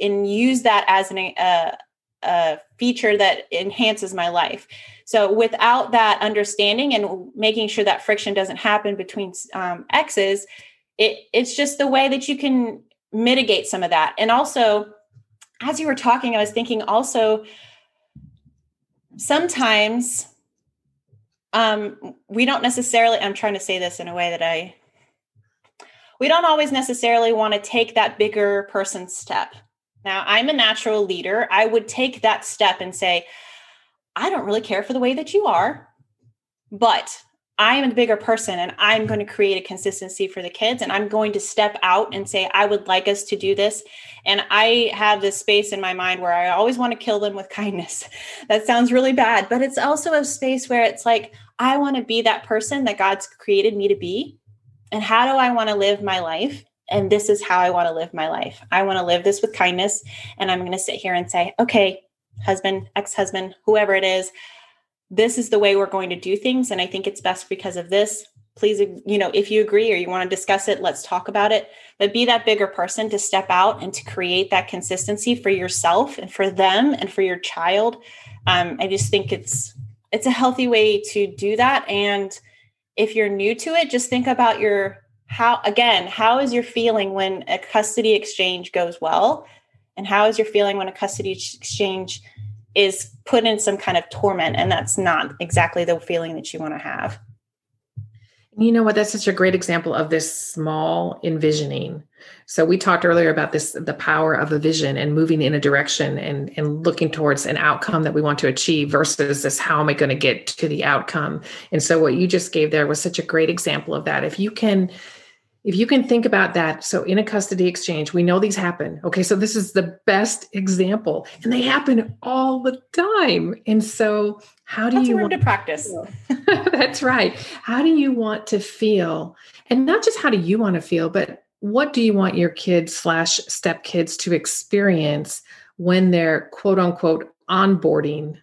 and use that as an uh, a feature that enhances my life. So without that understanding and making sure that friction doesn't happen between um, exes, it it's just the way that you can mitigate some of that. And also as you were talking, I was thinking also sometimes um, we don't necessarily, I'm trying to say this in a way that I, we don't always necessarily want to take that bigger person step. Now, I'm a natural leader. I would take that step and say, I don't really care for the way that you are, but I am a bigger person and I'm going to create a consistency for the kids and I'm going to step out and say, I would like us to do this. And I have this space in my mind where I always want to kill them with kindness. that sounds really bad, but it's also a space where it's like, I want to be that person that God's created me to be. And how do I want to live my life? And this is how I want to live my life. I want to live this with kindness. And I'm going to sit here and say, okay, husband, ex husband, whoever it is, this is the way we're going to do things and i think it's best because of this please you know if you agree or you want to discuss it let's talk about it but be that bigger person to step out and to create that consistency for yourself and for them and for your child um, i just think it's it's a healthy way to do that and if you're new to it just think about your how again how is your feeling when a custody exchange goes well? And how is your feeling when a custody exchange is put in some kind of torment and that's not exactly the feeling that you want to have? You know what? That's such a great example of this small envisioning. So we talked earlier about this the power of a vision and moving in a direction and and looking towards an outcome that we want to achieve versus this how am i going to get to the outcome? And so what you just gave there was such a great example of that. If you can if you can think about that so in a custody exchange we know these happen. Okay so this is the best example and they happen all the time. And so how do That's you want to practice. That's right. How do you want to feel? And not just how do you want to feel but what do you want your kids slash step kids to experience when they're quote unquote onboarding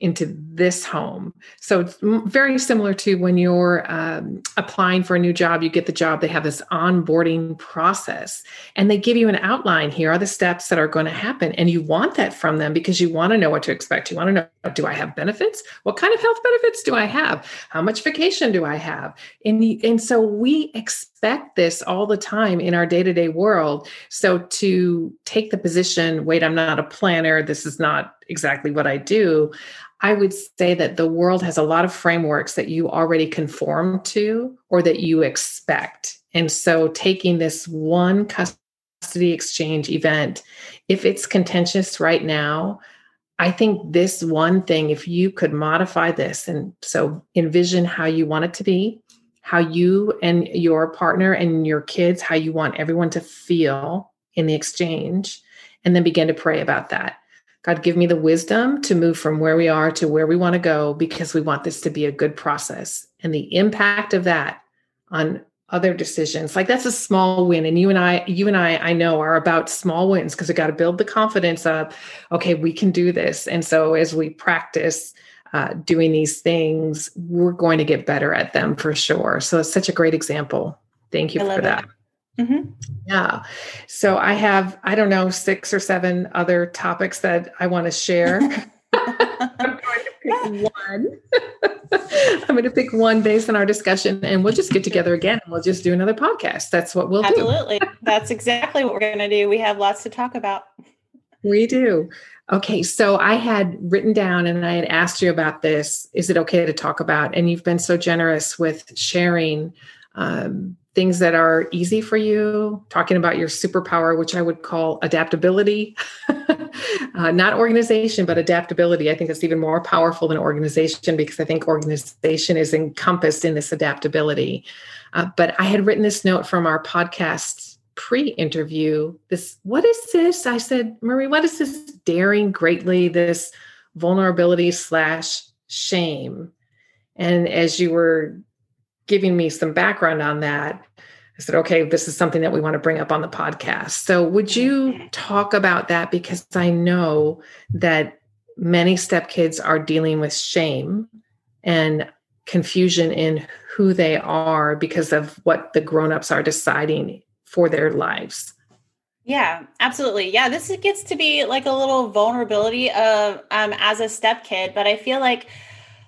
into this home. So it's very similar to when you're um, applying for a new job, you get the job, they have this onboarding process and they give you an outline. Here are the steps that are going to happen. And you want that from them because you want to know what to expect. You want to know do I have benefits? What kind of health benefits do I have? How much vacation do I have? And, and so we expect this all the time in our day to day world. So to take the position, wait, I'm not a planner, this is not exactly what I do. I would say that the world has a lot of frameworks that you already conform to or that you expect. And so taking this one custody exchange event, if it's contentious right now, I think this one thing, if you could modify this and so envision how you want it to be, how you and your partner and your kids, how you want everyone to feel in the exchange, and then begin to pray about that God, give me the wisdom to move from where we are to where we want to go because we want this to be a good process. And the impact of that on other decisions, like that's a small win. And you and I, you and I, I know are about small wins because we got to build the confidence of, okay, we can do this. And so as we practice, uh, doing these things, we're going to get better at them for sure. So it's such a great example. Thank you for that. Mm-hmm. Yeah. So I have, I don't know, six or seven other topics that I want to share. I'm going to pick one. I'm going to pick one based on our discussion and we'll just get together again and we'll just do another podcast. That's what we'll Absolutely. do. Absolutely. That's exactly what we're going to do. We have lots to talk about. We do. Okay, so I had written down and I had asked you about this. Is it okay to talk about? And you've been so generous with sharing um, things that are easy for you, talking about your superpower, which I would call adaptability, uh, not organization, but adaptability. I think it's even more powerful than organization because I think organization is encompassed in this adaptability. Uh, but I had written this note from our podcast pre-interview. This, what is this? I said, Marie, what is this daring greatly? This vulnerability slash shame. And as you were giving me some background on that, I said, okay, this is something that we want to bring up on the podcast. So, would you talk about that? Because I know that many stepkids are dealing with shame and confusion in who they are because of what the grown-ups are deciding for their lives. Yeah, absolutely. Yeah, this gets to be like a little vulnerability of um, as a step kid, but I feel like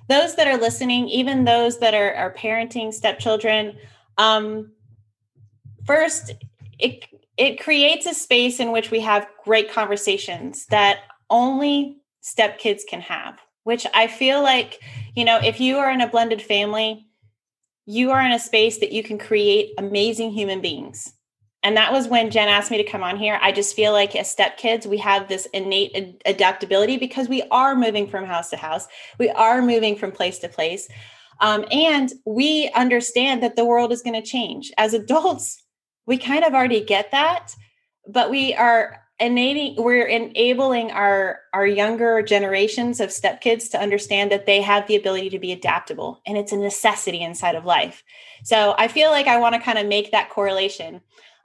those that are listening, even those that are, are parenting stepchildren, um, first, it it creates a space in which we have great conversations that only stepkids can have. Which I feel like, you know, if you are in a blended family, you are in a space that you can create amazing human beings and that was when Jen asked me to come on here. I just feel like as step kids, we have this innate ad- adaptability because we are moving from house to house, we are moving from place to place. Um, and we understand that the world is going to change. As adults, we kind of already get that, but we are enabling we're enabling our our younger generations of stepkids to understand that they have the ability to be adaptable and it's a necessity inside of life so i feel like i want to kind of make that correlation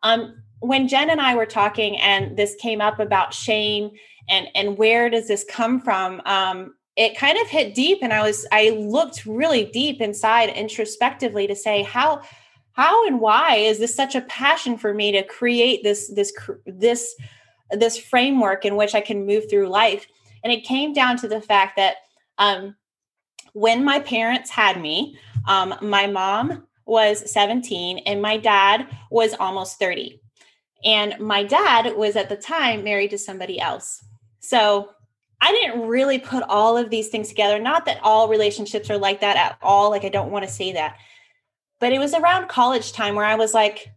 um, when Jen and I were talking, and this came up about shame and and where does this come from? Um, it kind of hit deep, and I was I looked really deep inside introspectively to say how how and why is this such a passion for me to create this this this this framework in which I can move through life? And it came down to the fact that um, when my parents had me, um, my mom was 17 and my dad was almost 30. And my dad was at the time married to somebody else. So I didn't really put all of these things together. Not that all relationships are like that at all. Like, I don't want to say that. But it was around college time where I was like,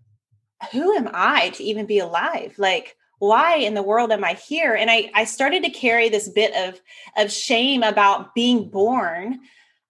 who am I to even be alive? Like, why in the world am I here? And I, I started to carry this bit of, of shame about being born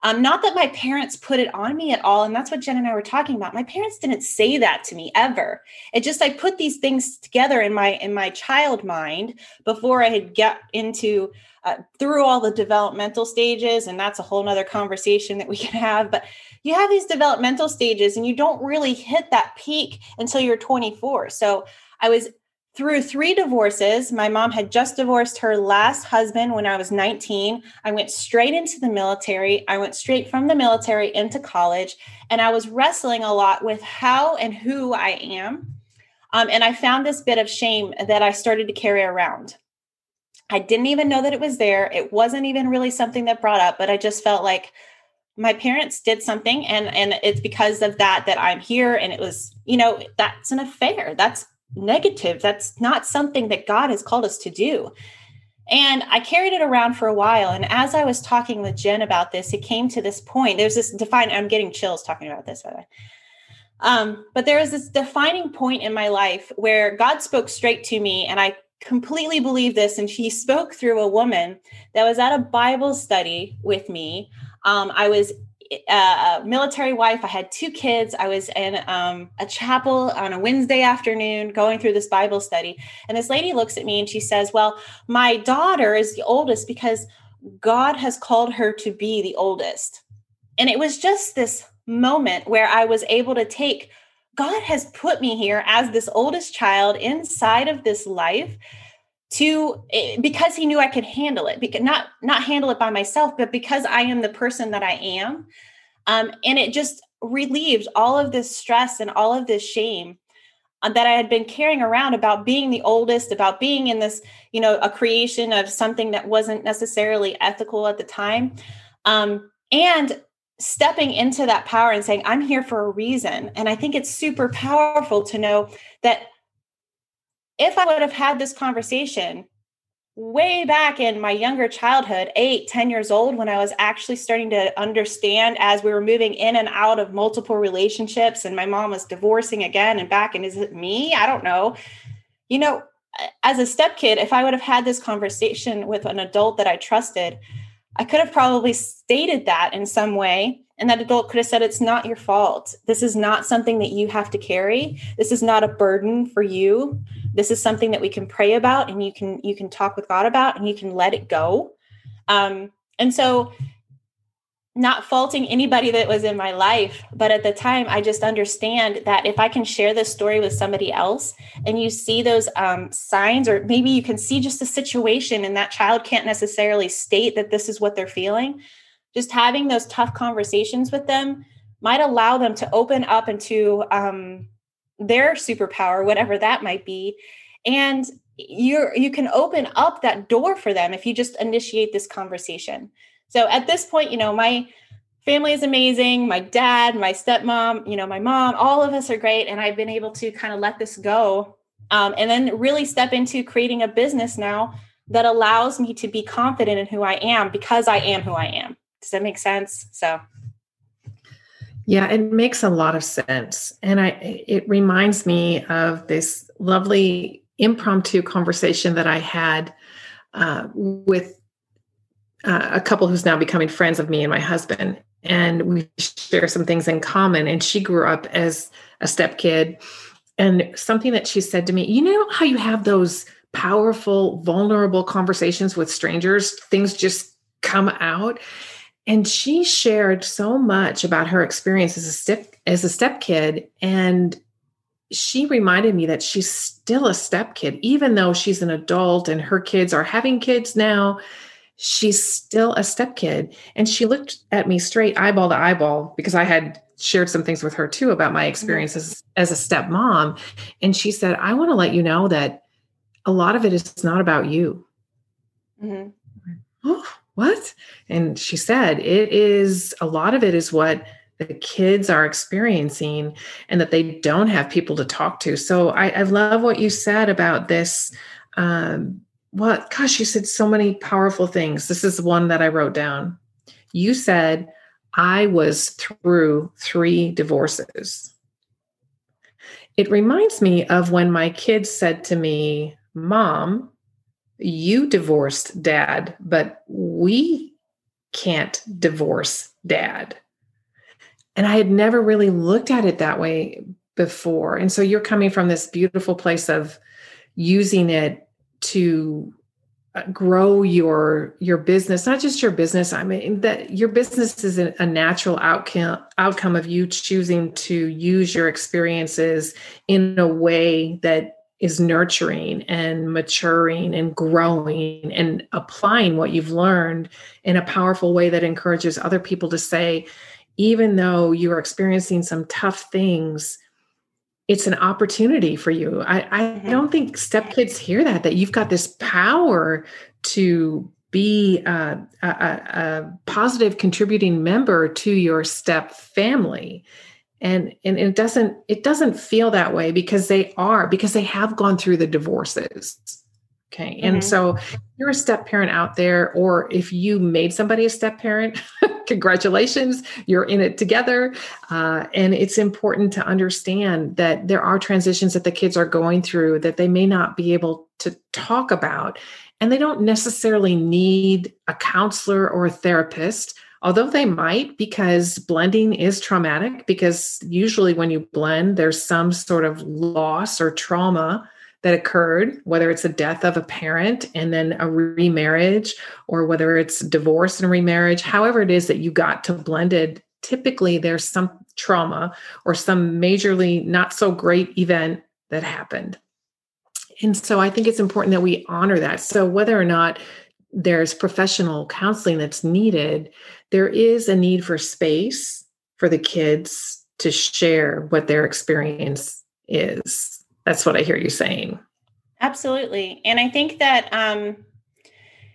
um, not that my parents put it on me at all. And that's what Jen and I were talking about. My parents didn't say that to me ever. It just I put these things together in my in my child mind before I had get into uh, through all the developmental stages. And that's a whole nother conversation that we can have. But you have these developmental stages and you don't really hit that peak until you're 24. So I was through three divorces, my mom had just divorced her last husband when I was 19. I went straight into the military. I went straight from the military into college, and I was wrestling a lot with how and who I am. Um, and I found this bit of shame that I started to carry around. I didn't even know that it was there. It wasn't even really something that brought up, but I just felt like my parents did something and and it's because of that that I'm here and it was you know that's an affair that's negative. That's not something that God has called us to do. And I carried it around for a while. And as I was talking with Jen about this, it came to this point. There's this define, I'm getting chills talking about this, by the way. Um, but there was this defining point in my life where God spoke straight to me, and I completely believe this. And she spoke through a woman that was at a Bible study with me. Um, I was a military wife. I had two kids. I was in um, a chapel on a Wednesday afternoon going through this Bible study. And this lady looks at me and she says, Well, my daughter is the oldest because God has called her to be the oldest. And it was just this moment where I was able to take God has put me here as this oldest child inside of this life to eh, because he knew I could handle it because not not handle it by myself but because I am the person that I am um, and it just relieved all of this stress and all of this shame uh, that I had been carrying around about being the oldest about being in this you know a creation of something that wasn't necessarily ethical at the time um, and stepping into that power and saying I'm here for a reason and I think it's super powerful to know that if I would have had this conversation way back in my younger childhood, eight, ten years old, when I was actually starting to understand as we were moving in and out of multiple relationships and my mom was divorcing again and back. And is it me? I don't know. You know, as a step kid, if I would have had this conversation with an adult that I trusted, I could have probably stated that in some way. And that adult could have said, It's not your fault. This is not something that you have to carry. This is not a burden for you. This is something that we can pray about and you can you can talk with God about and you can let it go. Um, and so not faulting anybody that was in my life, but at the time, I just understand that if I can share this story with somebody else and you see those um, signs, or maybe you can see just a situation and that child can't necessarily state that this is what they're feeling, just having those tough conversations with them might allow them to open up into um, their superpower, whatever that might be. And you're you can open up that door for them if you just initiate this conversation so at this point, you know, my family is amazing. My dad, my stepmom, you know, my mom, all of us are great. And I've been able to kind of let this go um, and then really step into creating a business now that allows me to be confident in who I am because I am who I am. Does that make sense? So. Yeah, it makes a lot of sense. And I it reminds me of this lovely impromptu conversation that I had uh, with uh, a couple who's now becoming friends of me and my husband. And we share some things in common. And she grew up as a step kid and something that she said to me you know how you have those powerful vulnerable conversations with strangers? Things just come out and she shared so much about her experience as a step as a step kid and she reminded me that she's still a step kid even though she's an adult and her kids are having kids now she's still a step kid. And she looked at me straight eyeball to eyeball because I had shared some things with her too about my experiences mm-hmm. as a step mom. And she said, I want to let you know that a lot of it is not about you. Mm-hmm. Oh, what? And she said, it is a lot of it is what the kids are experiencing and that they don't have people to talk to. So I, I love what you said about this um, well, gosh, you said so many powerful things. This is one that I wrote down. You said, I was through three divorces. It reminds me of when my kids said to me, Mom, you divorced dad, but we can't divorce dad. And I had never really looked at it that way before. And so you're coming from this beautiful place of using it to uh, grow your your business not just your business i mean that your business is a natural outcome outcome of you choosing to use your experiences in a way that is nurturing and maturing and growing and applying what you've learned in a powerful way that encourages other people to say even though you're experiencing some tough things it's an opportunity for you. I, I mm-hmm. don't think stepkids hear that, that you've got this power to be a, a, a, positive contributing member to your step family. And, and it doesn't it doesn't feel that way because they are because they have gone through the divorces Okay. Mm-hmm. And so you're a step parent out there, or if you made somebody a step parent, congratulations, you're in it together. Uh, and it's important to understand that there are transitions that the kids are going through that they may not be able to talk about. And they don't necessarily need a counselor or a therapist, although they might, because blending is traumatic. Because usually when you blend, there's some sort of loss or trauma that occurred, whether it's the death of a parent and then a remarriage, or whether it's divorce and remarriage, however it is that you got to blended, typically there's some trauma or some majorly not so great event that happened. And so I think it's important that we honor that. So whether or not there's professional counseling that's needed, there is a need for space for the kids to share what their experience is that's what I hear you saying. Absolutely. And I think that um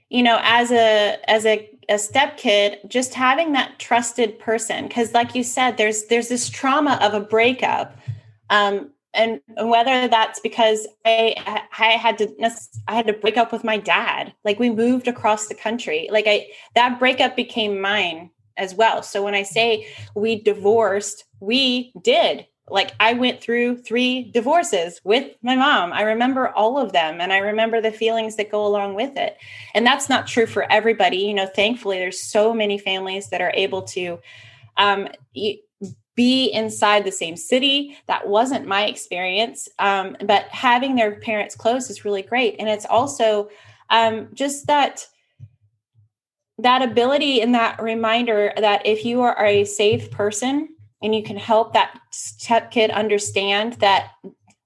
you know as a as a a step kid just having that trusted person cuz like you said there's there's this trauma of a breakup um and whether that's because I I had to I had to break up with my dad. Like we moved across the country. Like I that breakup became mine as well. So when I say we divorced, we did. Like I went through three divorces with my mom. I remember all of them and I remember the feelings that go along with it. And that's not true for everybody. You know, thankfully there's so many families that are able to um, be inside the same city. That wasn't my experience. Um, but having their parents close is really great. And it's also um, just that that ability and that reminder that if you are a safe person and you can help that step kid understand that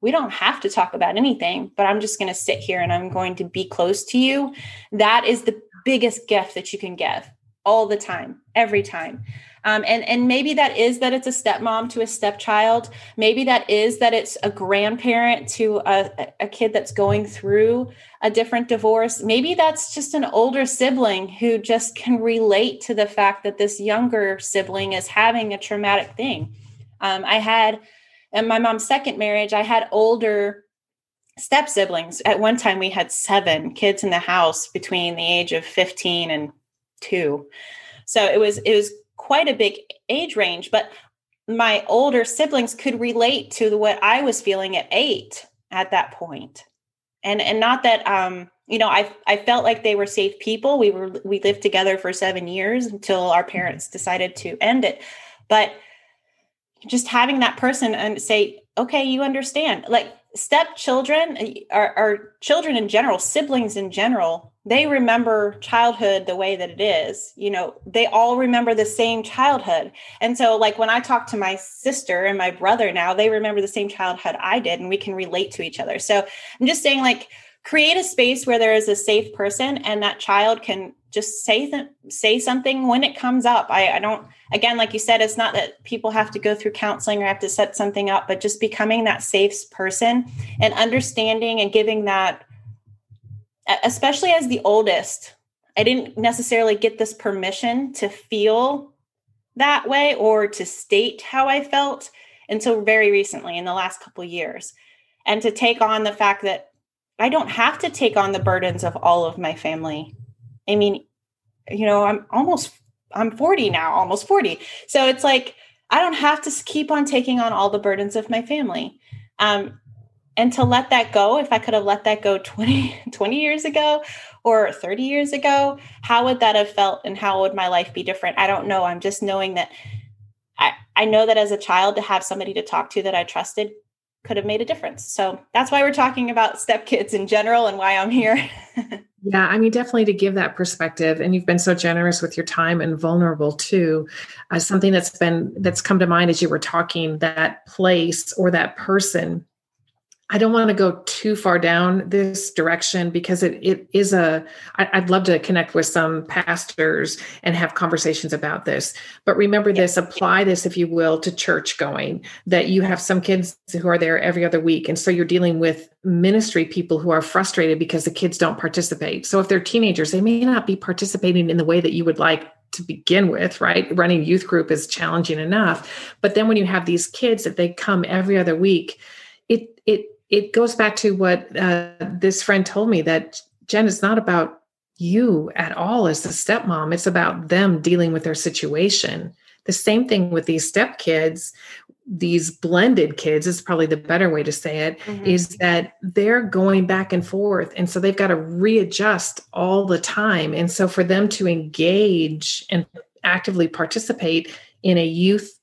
we don't have to talk about anything, but I'm just going to sit here and I'm going to be close to you. That is the biggest gift that you can give all the time, every time. Um, and and maybe that is that it's a stepmom to a stepchild. Maybe that is that it's a grandparent to a, a kid that's going through a different divorce. Maybe that's just an older sibling who just can relate to the fact that this younger sibling is having a traumatic thing. Um, I had in my mom's second marriage, I had older step siblings. At one time, we had seven kids in the house between the age of 15 and two. So it was it was quite a big age range, but my older siblings could relate to what I was feeling at eight at that point. And and not that um, you know, I I felt like they were safe people. We were we lived together for seven years until our parents decided to end it. But just having that person and say, okay, you understand. Like stepchildren are, are children in general, siblings in general, they remember childhood the way that it is. You know, they all remember the same childhood. And so, like, when I talk to my sister and my brother now, they remember the same childhood I did, and we can relate to each other. So, I'm just saying, like, create a space where there is a safe person and that child can just say th- say something when it comes up. I, I don't again, like you said, it's not that people have to go through counseling or have to set something up, but just becoming that safe person and understanding and giving that especially as the oldest, I didn't necessarily get this permission to feel that way or to state how I felt until very recently in the last couple years. And to take on the fact that I don't have to take on the burdens of all of my family. I mean, you know, I'm almost I'm 40 now, almost 40. So it's like I don't have to keep on taking on all the burdens of my family. Um, and to let that go if i could have let that go 20 20 years ago or 30 years ago how would that have felt and how would my life be different? I don't know. I'm just knowing that i i know that as a child to have somebody to talk to that i trusted could have made a difference. So that's why we're talking about stepkids in general and why i'm here. Yeah i mean definitely to give that perspective and you've been so generous with your time and vulnerable too uh, something that's been that's come to mind as you were talking that place or that person I don't want to go too far down this direction because it, it is a. I, I'd love to connect with some pastors and have conversations about this. But remember this, apply this, if you will, to church going, that you have some kids who are there every other week. And so you're dealing with ministry people who are frustrated because the kids don't participate. So if they're teenagers, they may not be participating in the way that you would like to begin with, right? Running youth group is challenging enough. But then when you have these kids that they come every other week, it it it goes back to what uh, this friend told me that Jen is not about you at all as the stepmom. It's about them dealing with their situation. The same thing with these stepkids, these blended kids is probably the better way to say it. Mm-hmm. Is that they're going back and forth. And so they've got to readjust all the time. And so for them to engage and actively participate in a youth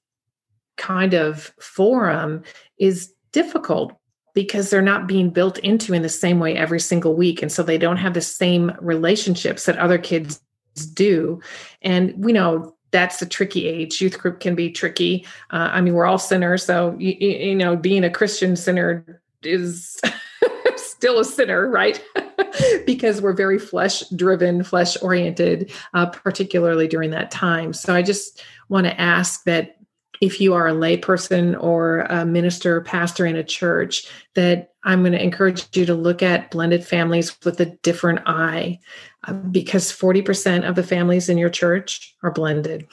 kind of forum is difficult because they're not being built into in the same way every single week. And so they don't have the same relationships that other kids do. And we know that's a tricky age. Youth group can be tricky. Uh, I mean, we're all sinners. So, you, you know, being a Christian sinner is still a sinner, right? because we're very flesh driven, flesh oriented, uh, particularly during that time. So I just want to ask that if you are a layperson or a minister or pastor in a church, that I'm going to encourage you to look at blended families with a different eye uh, because 40% of the families in your church are blended.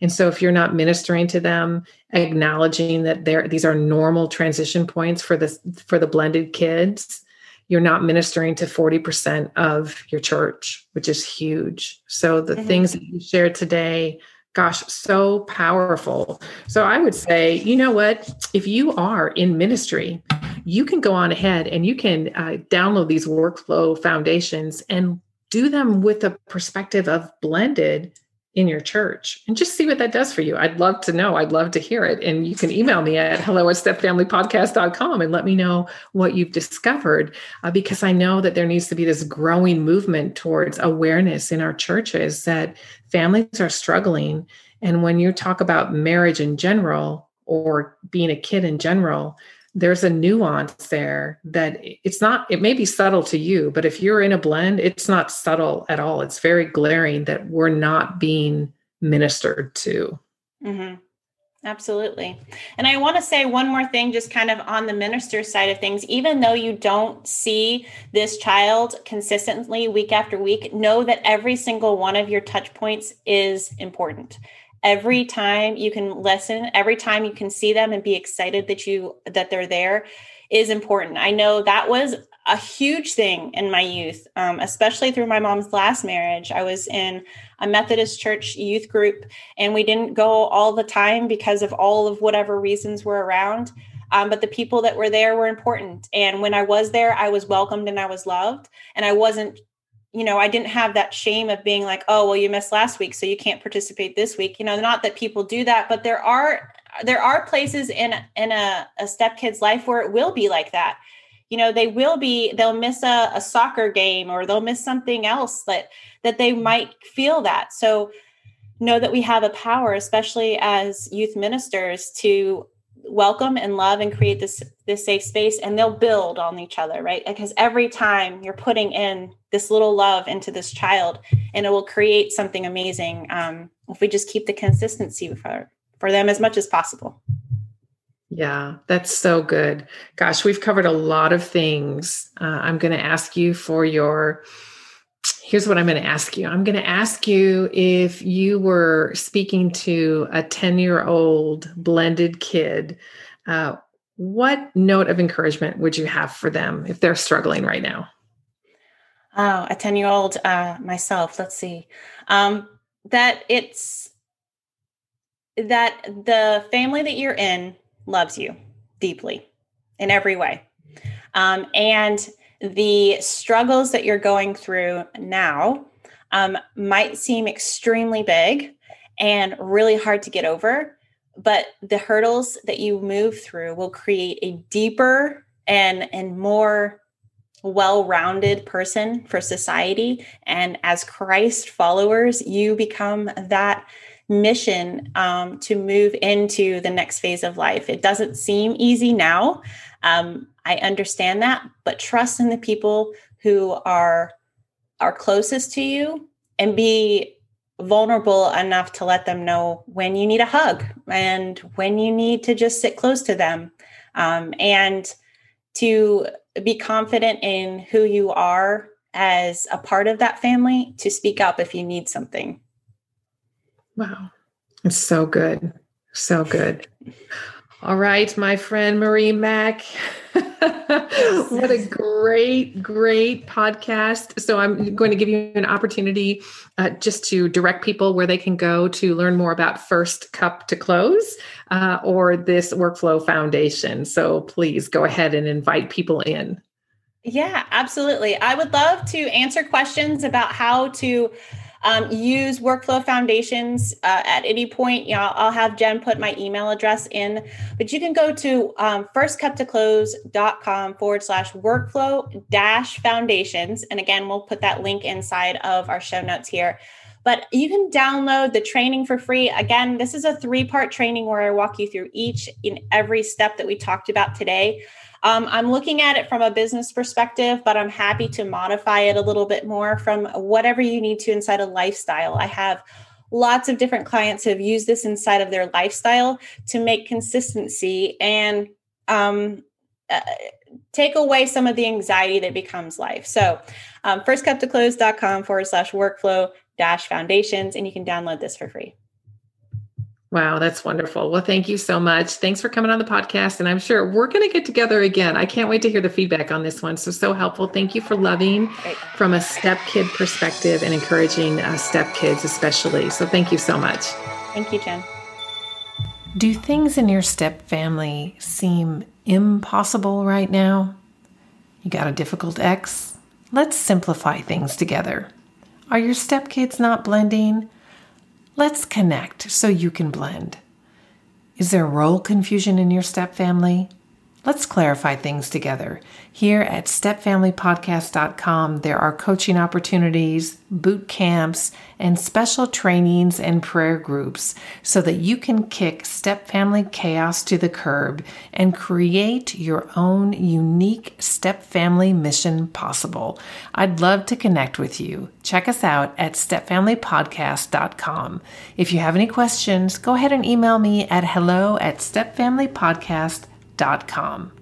And so if you're not ministering to them, acknowledging that there these are normal transition points for this for the blended kids, you're not ministering to 40% of your church, which is huge. So the mm-hmm. things that you shared today, gosh, so powerful. So I would say, you know what? If you are in ministry, you can go on ahead and you can uh, download these workflow foundations and do them with a perspective of blended in your church and just see what that does for you. I'd love to know. I'd love to hear it. And you can email me at hello at stepfamilypodcast.com and let me know what you've discovered uh, because I know that there needs to be this growing movement towards awareness in our churches that families are struggling. And when you talk about marriage in general or being a kid in general, there's a nuance there that it's not it may be subtle to you but if you're in a blend it's not subtle at all. It's very glaring that we're not being ministered to. Mm-hmm. absolutely. And i want to say one more thing just kind of on the minister side of things. Even though you don't see this child consistently week after week know that every single one of your touch points is important every time you can listen every time you can see them and be excited that you that they're there is important. I know that was a huge thing in my youth um, especially through my mom's last marriage. I was in a methodist church youth group and we didn't go all the time because of all of whatever reasons were around um, but the people that were there were important. And when i was there i was welcomed and i was loved. And i wasn't you know, I didn't have that shame of being like, oh, well, you missed last week, so you can't participate this week. You know, not that people do that, but there are there are places in in a, a step kid's life where it will be like that. You know, they will be they'll miss a, a soccer game or they'll miss something else that that they might feel that. So know that we have a power, especially as youth ministers, to welcome and love and create this this safe space and they'll build on each other right? Because every time you're putting in this little love into this child and it will create something amazing um, if we just keep the consistency for for them as much as possible. Yeah that's so good. Gosh we've covered a lot of things. Uh, i'm going to ask you for your here's what I'm going to ask you. I'm going to ask you if you were speaking to a 10 year old blended kid, uh, what note of encouragement would you have for them if they're struggling right now? Oh, a 10 year old uh, myself, let's see. Um, that it's that the family that you're in loves you deeply in every way. Um, and the struggles that you're going through now um, might seem extremely big and really hard to get over, but the hurdles that you move through will create a deeper and and more well-rounded person for society. And as christ followers you become that mission um, to move into the next phase of life. It doesn't seem easy now um, I understand that, but trust in the people who are are closest to you and be vulnerable enough to let them know when you need a hug and when you need to just sit close to them um, and to be confident in who you are as a part of that family to speak up if you need something. Wow. It's so good. So good. All right, my friend Marie Mack. what a great, great podcast. So, I'm going to give you an opportunity uh, just to direct people where they can go to learn more about First Cup to Close uh, or this workflow foundation. So, please go ahead and invite people in. Yeah, absolutely. I would love to answer questions about how to um, use workflow foundations uh, at any point. You know, I'll have Jen put my email address in, but you can go to um, firstcuptoclose.com forward slash workflow dash foundations. And again, we'll put that link inside of our show notes here. But you can download the training for free. Again, this is a three part training where I walk you through each and every step that we talked about today. Um, I'm looking at it from a business perspective, but I'm happy to modify it a little bit more from whatever you need to inside a lifestyle. I have lots of different clients who have used this inside of their lifestyle to make consistency and um, uh, take away some of the anxiety that becomes life. So, um, firstcuptoclose.com forward slash workflow dash foundations, and you can download this for free. Wow, that's wonderful. Well, thank you so much. Thanks for coming on the podcast. And I'm sure we're going to get together again. I can't wait to hear the feedback on this one. So, so helpful. Thank you for loving from a step kid perspective and encouraging uh, step kids, especially. So, thank you so much. Thank you, Jen. Do things in your step family seem impossible right now? You got a difficult ex? Let's simplify things together. Are your step kids not blending? Let's connect so you can blend. Is there role confusion in your step family? Let's clarify things together. Here at stepfamilypodcast.com, there are coaching opportunities, boot camps, and special trainings and prayer groups so that you can kick step family chaos to the curb and create your own unique step family mission possible. I'd love to connect with you. Check us out at stepfamilypodcast.com. If you have any questions, go ahead and email me at hello at stepfamilypodcast.com com.